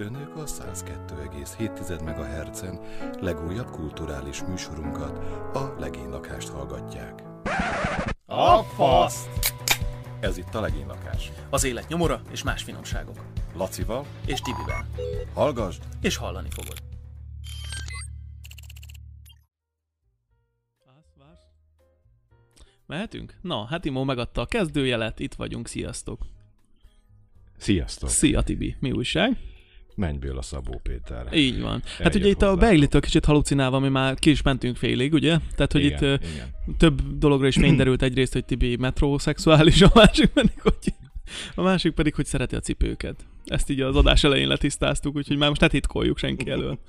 Önök a 102,7 MHz-en legújabb kulturális műsorunkat, a Legénylakást hallgatják. A faszt! Ez itt a Legénylakás. Az élet nyomora és más finomságok. Lacival, És Tibivel. hallgasd! És hallani fogod. Mehetünk? Na, hát Imó megadta a kezdőjelet, itt vagyunk, sziasztok. Sziasztok! Szia Tibi, mi újság? Mennyből a Szabó Péter. Így van. Hát Eljött ugye itt a. Beiglitől kicsit halucinálva, mi már ki is mentünk félig, ugye? Tehát, hogy igen, itt igen. több dologra is fény derült egyrészt, hogy Tibi metrosexuális, a másik pedig, hogy a másik pedig, hogy szereti a cipőket. Ezt így az adás elején letisztáztuk, úgyhogy már most ne titkoljuk senki elől.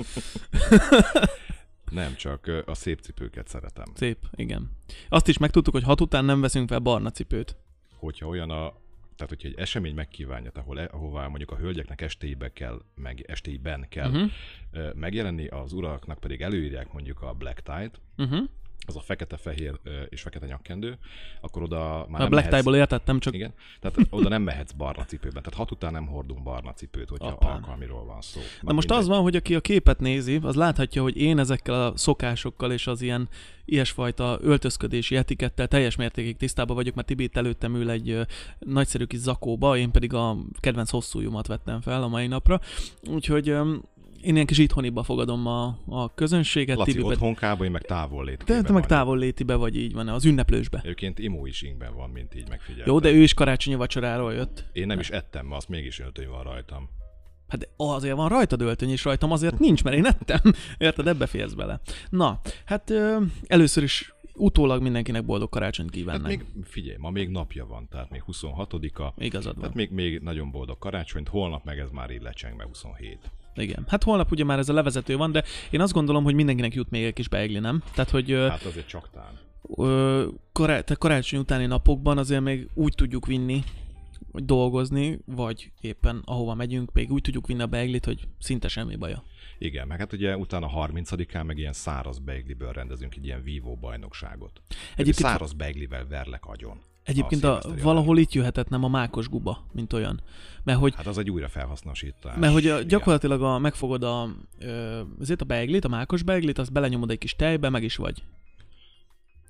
Nem, csak a szép cipőket szeretem. Szép, igen. Azt is megtudtuk, hogy hat után nem veszünk fel barna cipőt. Hogyha olyan a tehát, hogyha egy esemény megkívánja, ahol, e- ahová mondjuk a hölgyeknek estéibe kell, meg estéiben kell Uh-huh. uh-huh. megjelenni, az uraknak pedig előírják mondjuk a black tie-t, Uh-huh. Az a fekete-fehér és fekete nyakkendő, akkor oda már A nem Black mehetsz, Tie-ból értettem, csak Igen, tehát oda nem mehetsz barna cipőben. Tehát hat után nem hordunk barna cipőt, hogyha Apám. alkalmiról van szó. Na most az van, hogy aki a képet nézi, az láthatja, hogy én ezekkel a szokásokkal és az ilyen ilyesfajta öltözködési etikettel teljes mértékig tisztában vagyok, mert Tibi előttem ül egy nagyszerű kis zakóba, én pedig a kedvenc hosszújumat vettem fel a mai napra. Úgyhogy én ilyen kis itthoniba fogadom a, a közönséget. Laci Tibi pedig- otthonkában, én meg távol lét. te, te meg távol létibe vagy így van, az ünneplősbe. Egyébként Imó is ingben van, mint így megfigyel. Jó, de ő is karácsonyi vacsoráról jött. Én nem is ettem, mert azt mégis öltöny van rajtam. Hát de azért van rajtad öltöny, és rajtam azért nincs, mert én ettem. Érted, ebbe férsz bele. Na, hát ö, először is utólag mindenkinek boldog karácsonyt Hát kívánnak. még, figyelj, ma még napja van, tehát még 26-a. Igazad van. Tehát még, még nagyon boldog karácsonyt, holnap meg ez már így lecseng, meg 27. Igen. Hát holnap ugye már ez a levezető van, de én azt gondolom, hogy mindenkinek jut még egy kis beigli, nem? Tehát, hogy Hát azért csak tán. ö, kará- karácsony utáni napokban azért még úgy tudjuk vinni, hogy dolgozni, vagy éppen ahova megyünk, még úgy tudjuk vinni a beiglit, hogy szinte semmi baja. Igen, meg hát ugye utána 30-án meg ilyen száraz beigliből rendezünk egy ilyen vívó bajnokságot. Egyébként- száraz beiglivel verlek agyon. Egyébként a, szilveszteri valahol itt jöhetett nem a mákos guba, mint olyan. Mert hogy Hát az egy újra felhasznosítás. Mert hogy a, gyakorlatilag a, megfogod a, azért a beiglit, a mákos beiglit, azt belenyomod egy kis tejbe, meg is vagy.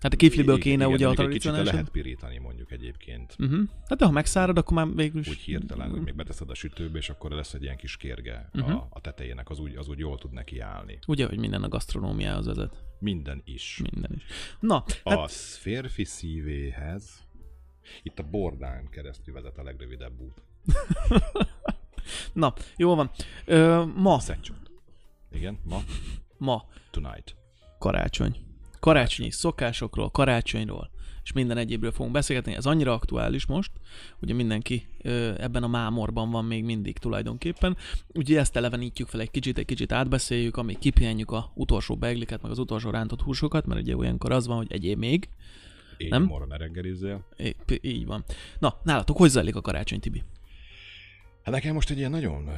Hát a kifliből kéne igen, ugye a tradicionális. lehet pirítani mondjuk egyébként. Uh-huh. Hát de ha megszárad, akkor már végül is... Úgy hirtelen, hogy még beteszed a sütőbe, és akkor lesz egy ilyen kis kérge Mhm. a, a tetejének, az úgy, az úgy jól tud neki állni. Ugye, hogy minden a gasztronómiához vezet. Minden is. Minden is. Na, hát A férfi szívéhez itt a bordán keresztül vezet a legrövidebb út. na jó van. Ö, ma, Szecsot. Igen, ma, ma tonight. karácsony. Karácsonyi szokásokról, karácsonyról, és minden egyébről fogunk beszélgetni. Ez annyira aktuális most, ugye mindenki ö, ebben a mámorban van még mindig tulajdonképpen. Ugye ezt elevenítjük fel egy kicsit, egy kicsit átbeszéljük, amíg kipihenjük a utolsó begliket, meg az utolsó rántott húsokat, mert ugye olyankor az van, hogy egyéb még. Én Nem? morra ne reggelizzél. Épp, így van. Na, nálatok hogy zajlik a karácsony, Tibi? Hát nekem most egy ilyen nagyon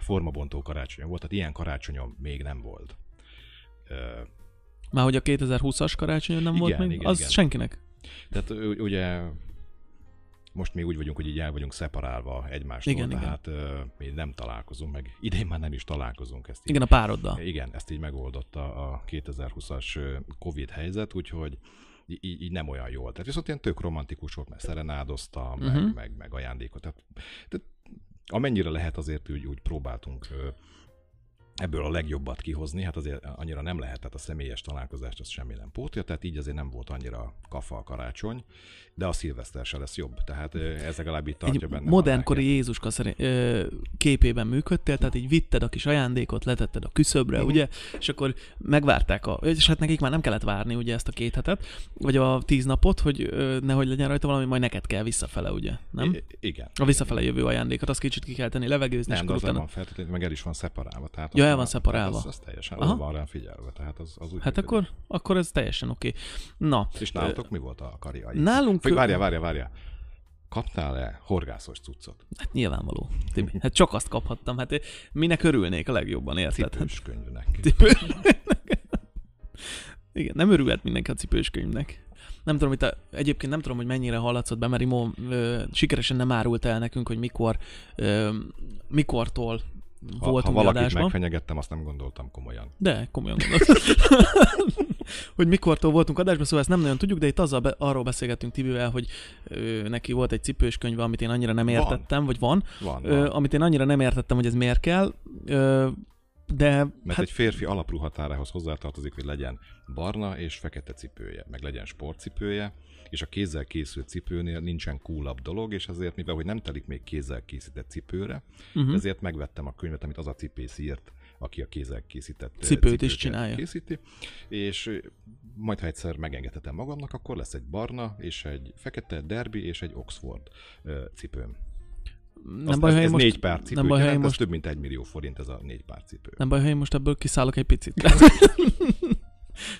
formabontó karácsonyom volt, tehát ilyen karácsonyom még nem volt. Már hogy a 2020-as karácsony nem volt Igen, még? igen, az igen. senkinek. Tehát ugye most még úgy vagyunk, hogy így el vagyunk szeparálva egymástól, Igen, igen. tehát mi nem találkozunk, meg idén már nem is találkozunk. Ezt így, Igen, a pároddal. igen, ezt így megoldotta a 2020-as ö, Covid helyzet, úgyhogy így, így nem olyan jól. Tehát viszont ilyen tök romantikus volt, mert szerenádozta, meg, Mhm. meg, meg ajándékot. Tehát, tehát amennyire lehet azért úgy, úgy próbáltunk ebből a legjobbat kihozni, hát azért annyira nem lehet, tehát a személyes találkozást az semmi nem pótja, tehát így azért nem volt annyira kafa a karácsony, de a szilveszter se lesz jobb, tehát ö, ez legalább itt tartja egy benne. modernkori Jézuska szerint, ö, képében működtél, tehát így vitted a kis ajándékot, letetted a küszöbre, Mhm. ugye, és akkor megvárták, a, és hát nekik már nem kellett várni ugye ezt a két hetet, vagy a tíz napot, hogy ö, nehogy legyen rajta valami, majd neked kell visszafele, ugye, nem? I- igen. A visszafele jövő ajándékot, azt kicsit ki kell tenni, levegőzni, és Nem, akkor az utána... van feltétlenül, meg el is van szeparálva. Tehát Ja, el van szeparálva. Az, az teljesen Aha. Van rá figyelve, tehát az, az úgy Hát működik. akkor, akkor ez teljesen oké. Na, És nálatok mi volt a karrier? nálunk- Vagy várjál, várjál, várjál. Kaptál-e horgászos cuccot? hát nyilvánvaló. Tibi, hát csak azt kaphattam, hát minek örülnék a legjobban, érted? Hát, Cipős könyvnek. cipős. Igen, nem örülhet mindenki a cipős könyvnek. Nem tudom, itt a, egyébként nem tudom, hogy mennyire hallatszott be, mert Imó ö, sikeresen nem árult el nekünk, hogy mikor, ö, mikortól Ha, voltunk ha valakit adásban. megfenyegettem, azt nem gondoltam komolyan. De, komolyan gondolod. hogy mikortól voltunk adásban, szóval ezt nem nagyon tudjuk, de itt azzal be, arról beszélgettünk Tibivel, hogy ö, neki volt egy cipős könyve, amit én annyira nem Van. értettem, vagy van, Van, ö, van. amit én annyira nem értettem, hogy ez miért kell, ö, de Mert hát, egy férfi alapruhatárához hozzátartozik, hogy legyen barna és fekete cipője, meg legyen sportcipője, és a kézzel készült cipőnél nincsen coolabb dolog, és ezért, mivel hogy nem telik még kézzel készített cipőre, uh-huh. ezért megvettem a könyvet, amit az a cipész írt, aki a kézzel készített ö, Cipőt is csinálja. Készíti, és majd ha egyszer megengedhetem magamnak, akkor lesz egy barna, és egy fekete derby, és egy Oxford cipőm. nem Azt- baj, ez, ha ez most, négy pár cipő, nem baj, ha jelent, ez most, több mint egy millió forint ez a négy pár cipő. nem baj, ha én most ebből kiszállok egy picit.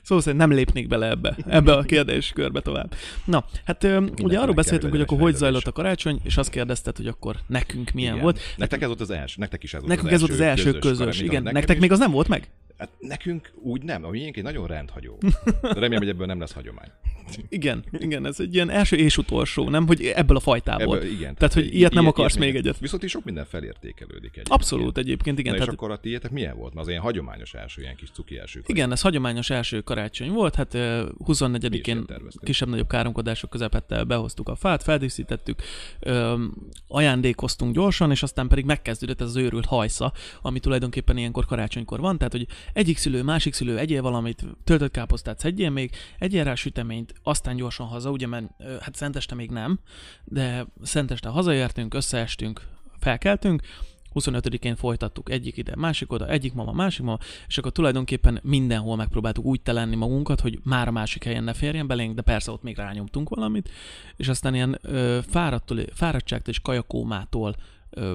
Szóval szerint nem lépnék bele ebbe, ebbe a kérdéskörbe tovább. Na, hát ö, ugye arról beszéltünk, hogy akkor hogy zajlott a karácsony, és azt kérdezted, hogy akkor nekünk milyen Igen. volt. Nektek ez volt az első, nektek is ez volt Nekünk az ez volt az első közös, mint igen. nekem Nektek is. még az nem volt meg? Hát nekünk úgy nem, a miénk egy nagyon rendhagyó. Remélem, hogy ebből nem lesz hagyomány. Igen, igen, ez egy ilyen első és utolsó, nem? Hogy ebből a fajtából. Ebből, igen. Tehát, hogy ilyet nem akarsz még egyet. Viszont is sok minden felértékelődik egyébként. Abszolút egyébként, igen. Na és Tehát, akkor a tiétek milyen volt? Mert az ilyen hagyományos első, ilyen kis cuki első. karácsony. igen, ez hagyományos első karácsony volt, hát ö, Mi is 24-én ilyet terveztünk. kisebb-nagyobb káromkodások közepette behoztuk a fát, feldíszítettük, ajándékoztunk gyorsan, és aztán pedig megkezdődött ez az őrült hajsza, ami tulajdonképpen ilyenkor karácsonykor van, tehát hogy egyik szülő, másik szülő egyél valamit, töltött káposztát szedjél még, egyél rá süteményt, aztán gyorsan haza, ugye, mert hát szenteste még nem, de szenteste hazaértünk, összeestünk, felkeltünk, 25-én folytattuk egyik ide, másik oda, egyik mama, másik mama, és akkor tulajdonképpen mindenhol megpróbáltuk úgy telenni magunkat, hogy már a másik helyen ne férjen belénk, de persze ott még rányomtunk valamit, és aztán ilyen ö, fáradtól, fáradtságtól és kajakómától ö,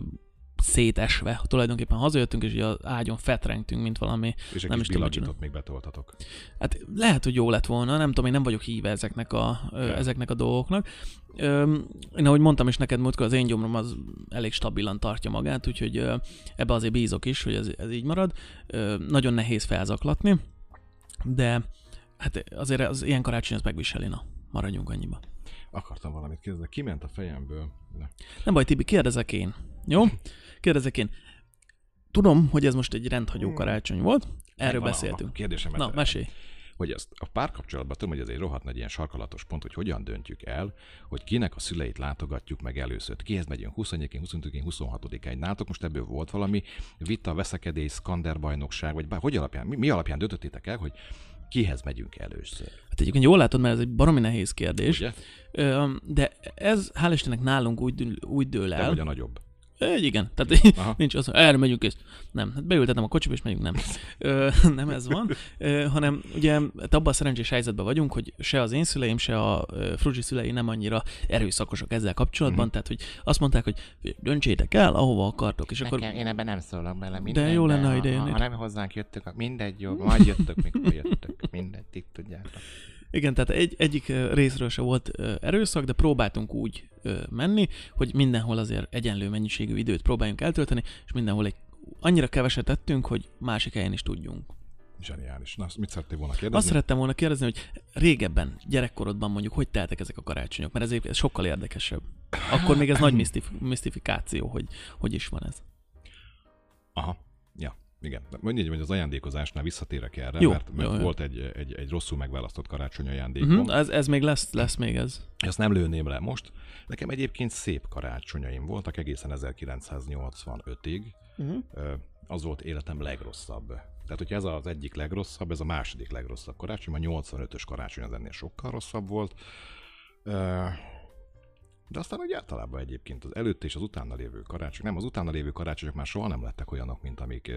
szétesve, tulajdonképpen hazajöttünk, és így az ágyon fetrengtünk, mint valami És egy nem is tudom, még betoltatok. Hát lehet, hogy jó lett volna, nem tudom, én nem vagyok híve ezeknek a, ö, ezeknek a dolgoknak. Ö, én ahogy mondtam is neked múltkor, az én gyomrom az elég stabilan tartja magát, úgyhogy ö, ebbe azért bízok is, hogy ez, ez így marad. Ö, nagyon nehéz felzaklatni, de hát azért az ilyen karácsony az megviseli, na, maradjunk annyiba. Akartam valamit kérdezni, kiment a fejemből. Na. Nem baj, Tibi, kérdezek én. Jó? Kérdezek én. Tudom, hogy ez most egy rendhagyó karácsony volt, erről a- beszéltünk. A kérdésemet Na, mesélj. hogy ezt a párkapcsolatban tudom, hogy ez egy rohadt nagy ilyen sarkalatos pont, hogy hogyan döntjük el, hogy kinek a szüleit látogatjuk meg először. Kihez megyünk 21-én, 25-én, 26-án. Nálatok most ebből volt valami vita, veszekedés, skanderbajnokság, vagy bár, hogy alapján, mi, mi alapján döntöttétek el, hogy kihez megyünk először? Hát egyébként jól látod, mert ez egy baromi nehéz kérdés. Ugye? De ez hál' Istennek nálunk úgy, úgy dől el. vagy a nagyobb. Egy, igen, tehát Aha. nincs az, erre megyünk és nem, hát beültetem a kocsiba és megyünk, nem. Ö, nem ez van, Ö, hanem ugye hát abban a szerencsés helyzetben vagyunk, hogy se az én szüleim, se a Fruzsi szülei nem annyira erőszakosak ezzel kapcsolatban, Mhm. tehát hogy azt mondták, hogy döntsétek el, ahova akartok, és akkor én ebben nem szólok bele. Mindegy, jó lenne, ha ha, ide ha, ha nem hozzánk jöttök, mindegy, jó, majd jöttök, mikor jöttök. Ti tudjátok. Igen, tehát egy, egyik részről se volt erőszak, de próbáltunk úgy menni, hogy mindenhol azért egyenlő mennyiségű időt próbáljunk eltölteni, és mindenhol egy annyira keveset tettünk, hogy másik helyen is tudjunk. Zseniális. Na, mit szerettél volna kérdezni? Azt szerettem volna kérdezni, hogy régebben, gyerekkorodban mondjuk, hogy teltek ezek a karácsonyok, mert ez, ez sokkal érdekesebb. Akkor még ez nagy misztif- misztifikáció, hogy hogy is van ez. Aha. Igen. Mondjuk, hogy az ajándékozásnál visszatérek erre, Jó, mert, mert jó, jó. volt egy, egy, egy rosszul megválasztott karácsony ajándékom. Uh-huh, ez, ez még lesz, lesz még ez. Ezt nem lőném le most. Nekem egyébként szép karácsonyaim voltak egészen 1985-ig. Uh-huh. Ö, Az volt életem legrosszabb. Tehát, hogyha ez az egyik legrosszabb, ez a második legrosszabb karácsony, a 85-ös karácsony az ennél sokkal rosszabb volt. De aztán úgy általában egyébként az előtte és az utána lévő karácsony, nem, az utána lévő karácsonyok már soha nem lettek olyanok, mint amik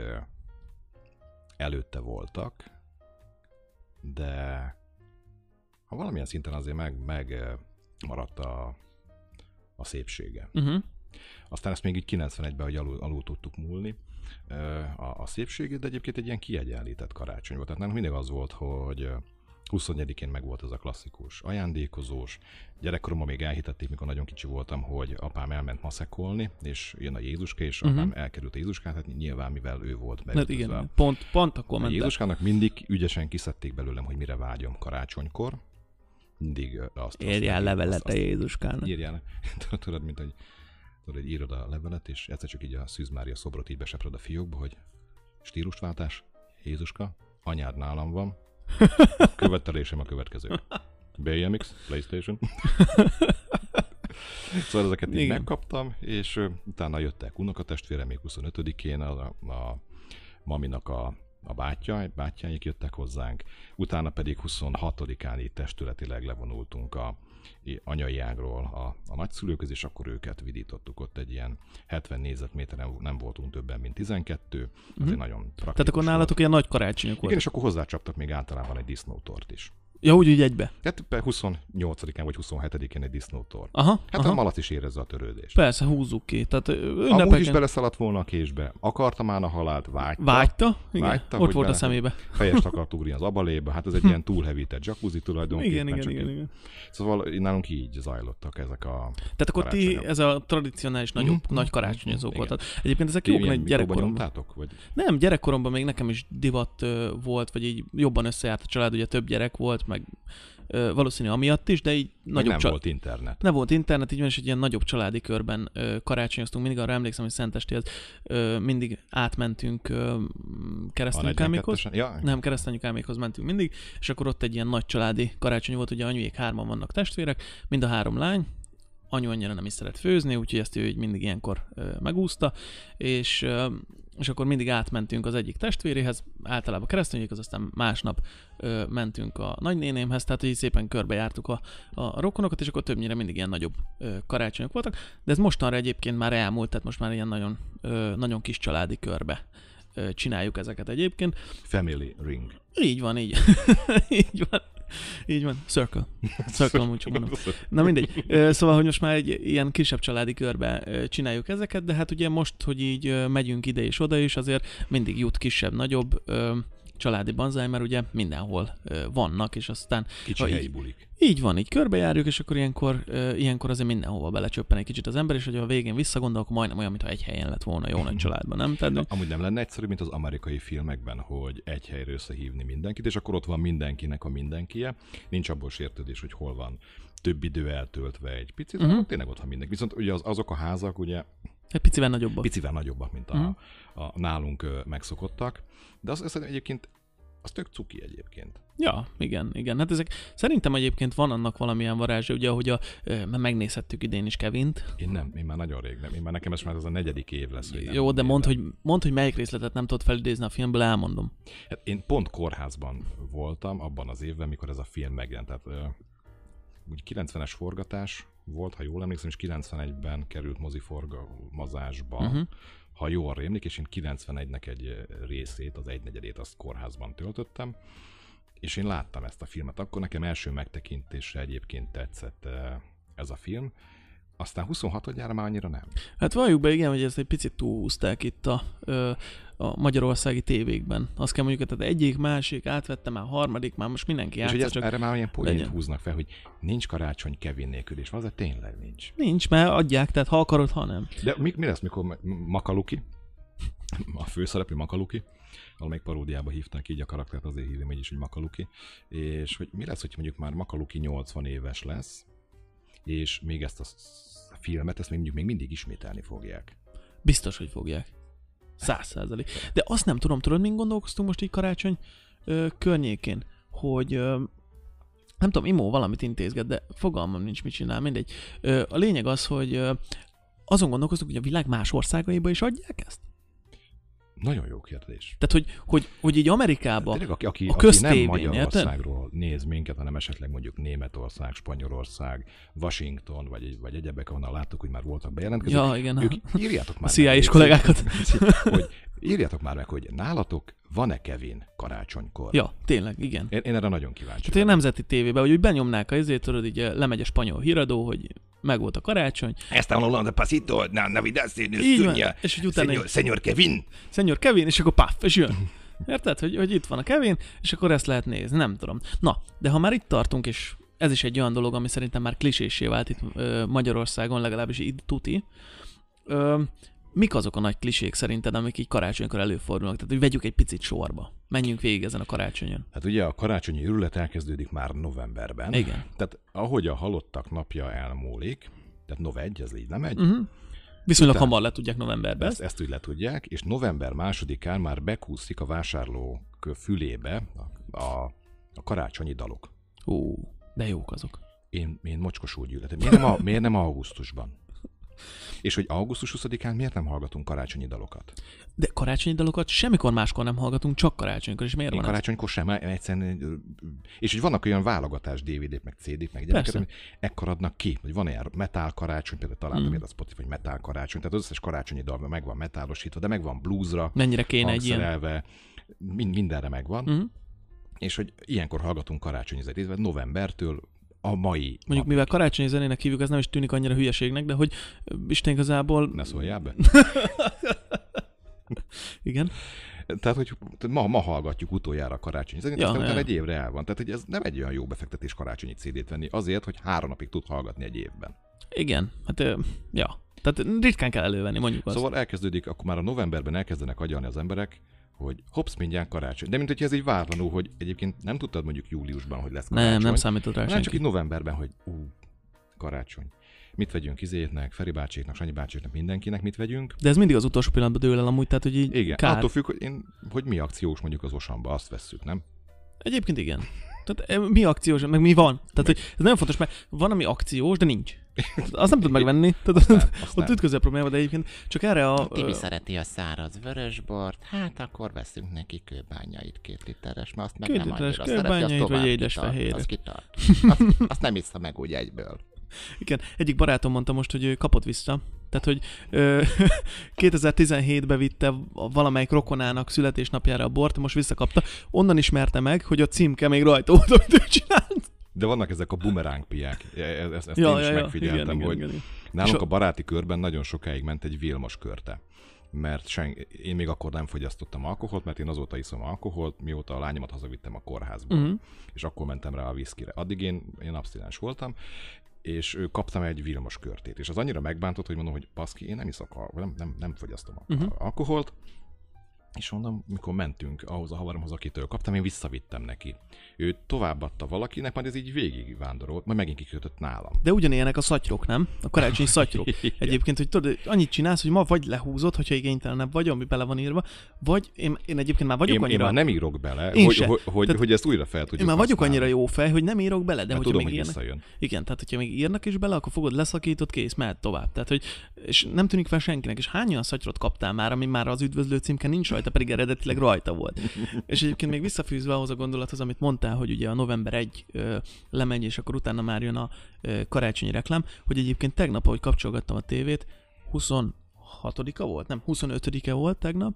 előtte voltak, de ha valamilyen szinten azért meg, meg maradt a, a szépsége. Uh-huh. Aztán ezt még így 91-ben, hogy alul, alul tudtuk múlni a, a szépségét, de egyébként egy ilyen kiegyenlített karácsony volt. Tehát nálunk mindig az volt, hogy 24-én meg volt ez a klasszikus ajándékozós. Gyerekkoromban még elhitették, mikor nagyon kicsi voltam, hogy apám elment maszekolni, és jön a Jézuska, és Mhm. apám elkerült a Jézuskát, hát nyilván, mivel ő volt Hát beütözve. igen, pont, pont akkor A ment. Jézuskának mindig ügyesen kiszedték belőlem, hogy mire vágyom karácsonykor. Mindig azt... azt- levelet a Jézuskának. írjál. Tudod, mint hogy tudod, hogy írod a levelet, és egyszer csak így a Szűz Mária szobrot így beseprod a fiókba, hogy stílusváltás, Jézuska, anyád nálam van, követelésem a következő. BMX, Playstation. szóval ezeket így Igen. megkaptam, és utána jöttek unokatestvére, még 25-én a, a maminak a, a bátyja, bátyáik jöttek hozzánk, utána pedig 26-án itt testületileg levonultunk a anyai ágról a, a nagyszülőköz, és akkor őket vidítottuk. Ott egy ilyen 70 négyzetméteren nem voltunk többen, mint 12, ez egy nagyon praktikus. Tehát akkor volt. nálatok ilyen nagy karácsonyok Igen, voltak. és akkor hozzácsaptak még általában egy disznótort is. Ja, úgy, úgy egybe. Per 28-án vagy 27-én egy disznótort. Aha, Hát aha. a malac is érezze a törődést. Persze, húzzuk ki. Tehát ö, Amúgy is ünnepeken beleszaladt volna a késbe. Akarta már a halált, vágyta. vágyta. Igen, Vágyta, ott volt a szemébe. Fejest akart ugrni az abalébe. Hát ez egy ilyen túlhevített jacuzzi tulajdonképpen. Igen, igen, csak igen, így- igen. Szóval nálunk így zajlottak ezek a... Tehát akkor ti, ez a tradicionális nagyobb, Mhm. nagy karácsonyozók Igen. voltak. Egyébként ezek jók mikróban gyerekkoromban. Vagy? Nem, gyerekkoromban még nekem is divat volt, vagy így jobban összejárt a család, ugye több gyerek volt, meg ö, valószínű amiatt is, de így nagyobb nem csa- volt internet. Ne volt internet, így van, és egy ilyen nagyobb családi körben ö, karácsonyoztunk. Mindig arra emlékszem, hogy Szentestéhez ö, mindig átmentünk ö, keresztanyukámékhoz. 42-esen? Ja, Nem, keresztanyukámékhoz mentünk mindig, és akkor ott egy ilyen nagy családi karácsony volt, ugye anyuék hárman vannak testvérek, mind a három lány, anyu annyira nem is szeret főzni, úgyhogy ezt ő így mindig ilyenkor ö, megúszta, és, ö, és akkor mindig átmentünk az egyik testvéréhez, általában keresztanyékhoz, aztán másnap ö, mentünk a nagynénémhez, tehát így szépen körbejártuk a, a rokonokat, és akkor többnyire mindig ilyen nagyobb ö, karácsonyok voltak, de ez mostanra egyébként már elmúlt, tehát most már ilyen nagyon, ö, nagyon kis családi körbe ö, csináljuk ezeket egyébként. Family Ring. Így van, így. így van. Így van. Circle. Circle, úgy csak mondom. Na mindegy. Szóval, hogy most már egy ilyen kisebb családi körbe csináljuk ezeket, de hát ugye most, hogy így megyünk ide és oda is, azért mindig jut kisebb, nagyobb ö, családi banzáj, mert ugye mindenhol vannak, és aztán Kicsi helyi bulik. így van, így körbejárjuk, és akkor ilyenkor, ilyenkor azért mindenhova belecsöppen egy kicsit az ember, és hogy a végén visszagondol, akkor majdnem olyan, mintha egy helyen lett volna jó nagy családban, nem? Tehát, Amúgy nem lenne egyszerű, mint az amerikai filmekben, hogy egy helyre összehívni mindenkit, és akkor ott van mindenkinek a mindenkie. Nincs abból sértődés, hogy hol van több idő eltöltve egy picit, Mhm. uh-huh. tényleg ott van mindenki. Viszont ugye az, azok a házak ugye egy picivel nagyobbak. picivel nagyobbak, mint a, Mhm. a nálunk megszokottak. De az, az egyébként, az tök cuki egyébként. Ja, igen, igen. Hát ezek szerintem egyébként van annak valamilyen varázsa, ugye, ahogy a, mert megnézhettük idén is Kevint. Én nem, én már nagyon rég nem. Én már nekem ez már ez a negyedik év lesz. hogy Jó, de mondd, hogy, mondd, hogy melyik részletet nem tudod felidézni a filmből, elmondom. Hát én pont kórházban voltam abban az évben, mikor ez a film megjelent. Tehát úgy 90-es forgatás volt, ha jól emlékszem, és 91-ben került moziforgalmazásba, Mhm. uh-huh. ha jól rémlik, és én 91-nek egy ö, részét, az egynegyedét azt kórházban töltöttem, és én láttam ezt a filmet. Akkor nekem első megtekintésre egyébként tetszett ö, ez a film, aztán 26-jára már annyira nem. Hát valljuk be, igen, hogy ezt egy picit túlhúzták itt a, ö, a magyarországi tévékben. Azt kell mondjuk, tehát egyik, másik, átvette már harmadik, már most mindenki és játsza, ezt, csak erre már ilyen poént húznak fel, hogy nincs karácsony Kevin nélkül, és az tényleg nincs. nincs, mert adják, tehát ha akarod, ha nem. De mi, mi lesz, mikor Ma- Makaluki, a főszereplő Makaluki, valamelyik paródiába hívták így a karaktert, azért hívom így is, hogy Makaluki, és hogy mi lesz, hogy mondjuk már Makaluki 80 éves lesz, és még ezt a filmet, ezt még mondjuk még mindig ismételni fogják. Biztos, hogy fogják. Száz százalék. De azt nem tudom, tudod, mint gondolkoztunk most így karácsony ö, környékén, hogy ö, nem tudom, Imó valamit intézget, de fogalmam nincs, mit csinál, mindegy. Ö, a lényeg az, hogy ö, azon gondolkoztunk, hogy a világ más országaiba is adják ezt? Nagyon jó kérdés. Tehát, hogy, hogy, hogy így Amerikába, Tényleg, aki, aki, a aki köztévén, nem érted? Magyarországról néz minket, hanem esetleg mondjuk Németország, Spanyolország, Washington, vagy, vagy egyebek, ahonnan láttuk, hogy már voltak bejelentkezők, ja, igen, ők a, írjátok a már CIA-s meg, kollégákat. hogy írjátok már meg, hogy nálatok van-e Kevin karácsonykor? Ja, tényleg, igen. Én, én erre nagyon kíváncsi Tehát a nemzeti tévében, hogy úgy benyomnák a izét, tudod, így lemegy a spanyol híradó, hogy meg volt a karácsony, Esta Holanda Pasito, na Navidad, señor Így van, és hogy utána señor, señor Kevin. Szenyor Kevin, és akkor paff, és jön. Érted, hogy, hogy itt van a Kevin, és akkor ezt lehet nézni, nem tudom. Na, de ha már itt tartunk, és ez is egy olyan dolog, ami szerintem már klisésé vált itt ö, Magyarországon, legalábbis itt tuti. Ö, mik azok a nagy klisék szerinted, amik így karácsonykor előfordulnak? Tehát, hogy vegyük egy picit sorba. Menjünk végig ezen a karácsonyon. Hát ugye a karácsonyi őrület elkezdődik már novemberben. Igen. Tehát ahogy a halottak napja elmúlik, tehát nov 1, ez így nem egy, Uh-huh. Viszonylag Utána- hamar le tudják novemberbe. ezt, ezt úgy le tudják, és november másodikán már bekúszik a vásárlók fülébe a, a, a karácsonyi dalok. Ó, de jók azok. Én, én mocskosul gyűlöletem. Miért nem, a, miért nem augusztusban? És hogy augusztus 20-án miért nem hallgatunk karácsonyi dalokat? De karácsonyi dalokat semmikor máskor nem hallgatunk, csak karácsonykor, és miért Én van ez? karácsonykor sem, mert egyszerűen, és hogy vannak olyan válogatás DVD-k, meg CD-k, meg gyereket, Persze. ami ekkor adnak ki, hogy van ilyen metal karácsony, például találtam Mm. a Spotify, hogy metal karácsony, tehát az összes karácsonyi dal meg van metálosítva, de meg van bluesra, Mennyire kéne egy ilyen... mind, mindenre megvan, mm. És hogy ilyenkor hallgatunk karácsonyi zenét, novembertől a mai Mondjuk napig. mivel karácsonyi zenének hívjuk, ez nem is tűnik annyira hülyeségnek, de hogy Isten igazából... Ne szóljál be. Igen. Tehát, hogy ma, ma hallgatjuk utoljára a karácsonyi zenét, Ja, aztán utána egy évre el van. Tehát, hogy ez nem egy olyan jó befektetés karácsonyi CD-t venni, azért, hogy három napig tud hallgatni egy évben. Igen. Hát, ja. Tehát ritkán kell elővenni, mondjuk azt. Szóval elkezdődik, akkor már a novemberben elkezdenek agyalni az emberek, hogy hops, mindjárt karácsony. De mint hogy ez egy váratlanul, hogy egyébként nem tudtad mondjuk júliusban, hogy lesz karácsony. nem, nem számított rá senki. csak itt novemberben, hogy ú, karácsony. Mit vegyünk izétnek, Feri bácséknak, Sanyi bácséknak, mindenkinek mit vegyünk. De ez mindig az utolsó pillanatban dől el amúgy, tehát hogy így Igen, kár. attól függ, hogy, én, hogy mi akciós mondjuk az osamba, azt vesszük, nem? Egyébként igen. Tehát eh, mi akciós, meg mi van. Tehát hogy ez nagyon fontos, mert van, ami akciós, de nincs. Azt nem tud megvenni. Tehát Nem, ott, azt nem. ütközi a probléma, de egyébként csak erre a... Tibi ö, szereti a száraz vörösbort, hát akkor veszünk neki kőbányait két literes, mert azt meg Két nem literes annyira szereti, azt vagy édes kitart, fehéret. Az kitart. Azt, azt nem iszta meg úgy egyből. Igen, egyik barátom mondta most, hogy kapott vissza. Tehát, hogy ö, 2017-ben vitte valamelyik rokonának születésnapjára a bort, most visszakapta. Onnan ismerte meg, hogy a címke még rajta volt, amit ő csinált. De vannak ezek a bumeráng piák. E- e- Ezt, ezt én is megfigyeltem, igen, hogy igen, igen. nálunk a- a baráti körben nagyon sokáig ment egy Vilmos körte. Mert sen, én még akkor nem fogyasztottam alkoholt, mert én azóta iszom alkoholt, mióta a lányomat hazavittem a kórházból. Mhm. És akkor mentem rá a viszkire. Addig én, én abstinens voltam, és ő kaptam egy Vilmos körtét. És az annyira megbántott, hogy mondom, hogy baszki, én nem iszok, nem, nem, nem fogyasztom uh-huh. Alkoholt, és mondom, mikor mentünk ahhoz a havaromhoz, akitől kaptam, én visszavittem neki. Ő továbbadta valakinek, majd ez így végig vándorolt, majd megint kikötött nálam. De ugyanilyenek a szatyrok, nem? A karácsonyi szatyrok. Egyébként, hogy tudod, annyit csinálsz, hogy ma vagy lehúzod, hogyha igénytelenebb vagy, ami bele van írva, vagy én, én egyébként már vagyok Én, én annyira... már nem írok bele, Én hogy, se. hogy, hogy, Tehát hogy ezt újra fel tudjuk én már vagyok használni. annyira jó fej, hogy nem írok bele, de Mert hogyha tudom, még hogy írnak, visszajön. Igen, tehát hogyha még írnak is bele, akkor fogod leszakított, kész, mehet tovább. Tehát, hogy, és nem tűnik fel senkinek. És hány olyan szatyrot kaptál már, ami már az üdvözlő címke nincs rajta, pedig eredetileg rajta volt. és egyébként még visszafűzve ahhoz a gondolathoz, amit mondtál, hogy ugye a november 1 ö, lemegy, és akkor utána már jön a ö, karácsonyi reklám, hogy egyébként tegnap, ahogy kapcsolgattam a tévét, 26-a volt, nem, 25-e volt tegnap,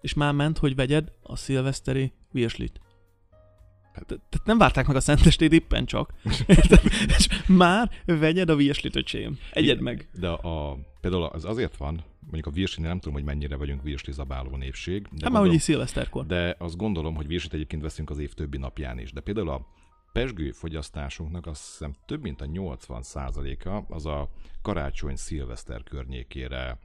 és már ment, hogy vegyed a szilveszteri virslit. Hát- Te- Tehát nem várták meg a szentestét éppen csak. És már vegyed a virslit, öcsém. Egyed meg. De a, például az azért van, mondjuk a virslinél nem tudom, hogy mennyire vagyunk virsli zabáló népség. De Hát gondolom- szilveszterkor. De azt gondolom, hogy virslit egyébként veszünk az év többi napján is. De például a pesgő fogyasztásunknak azt hiszem több mint a 80%-a az a karácsony-szilveszter környékére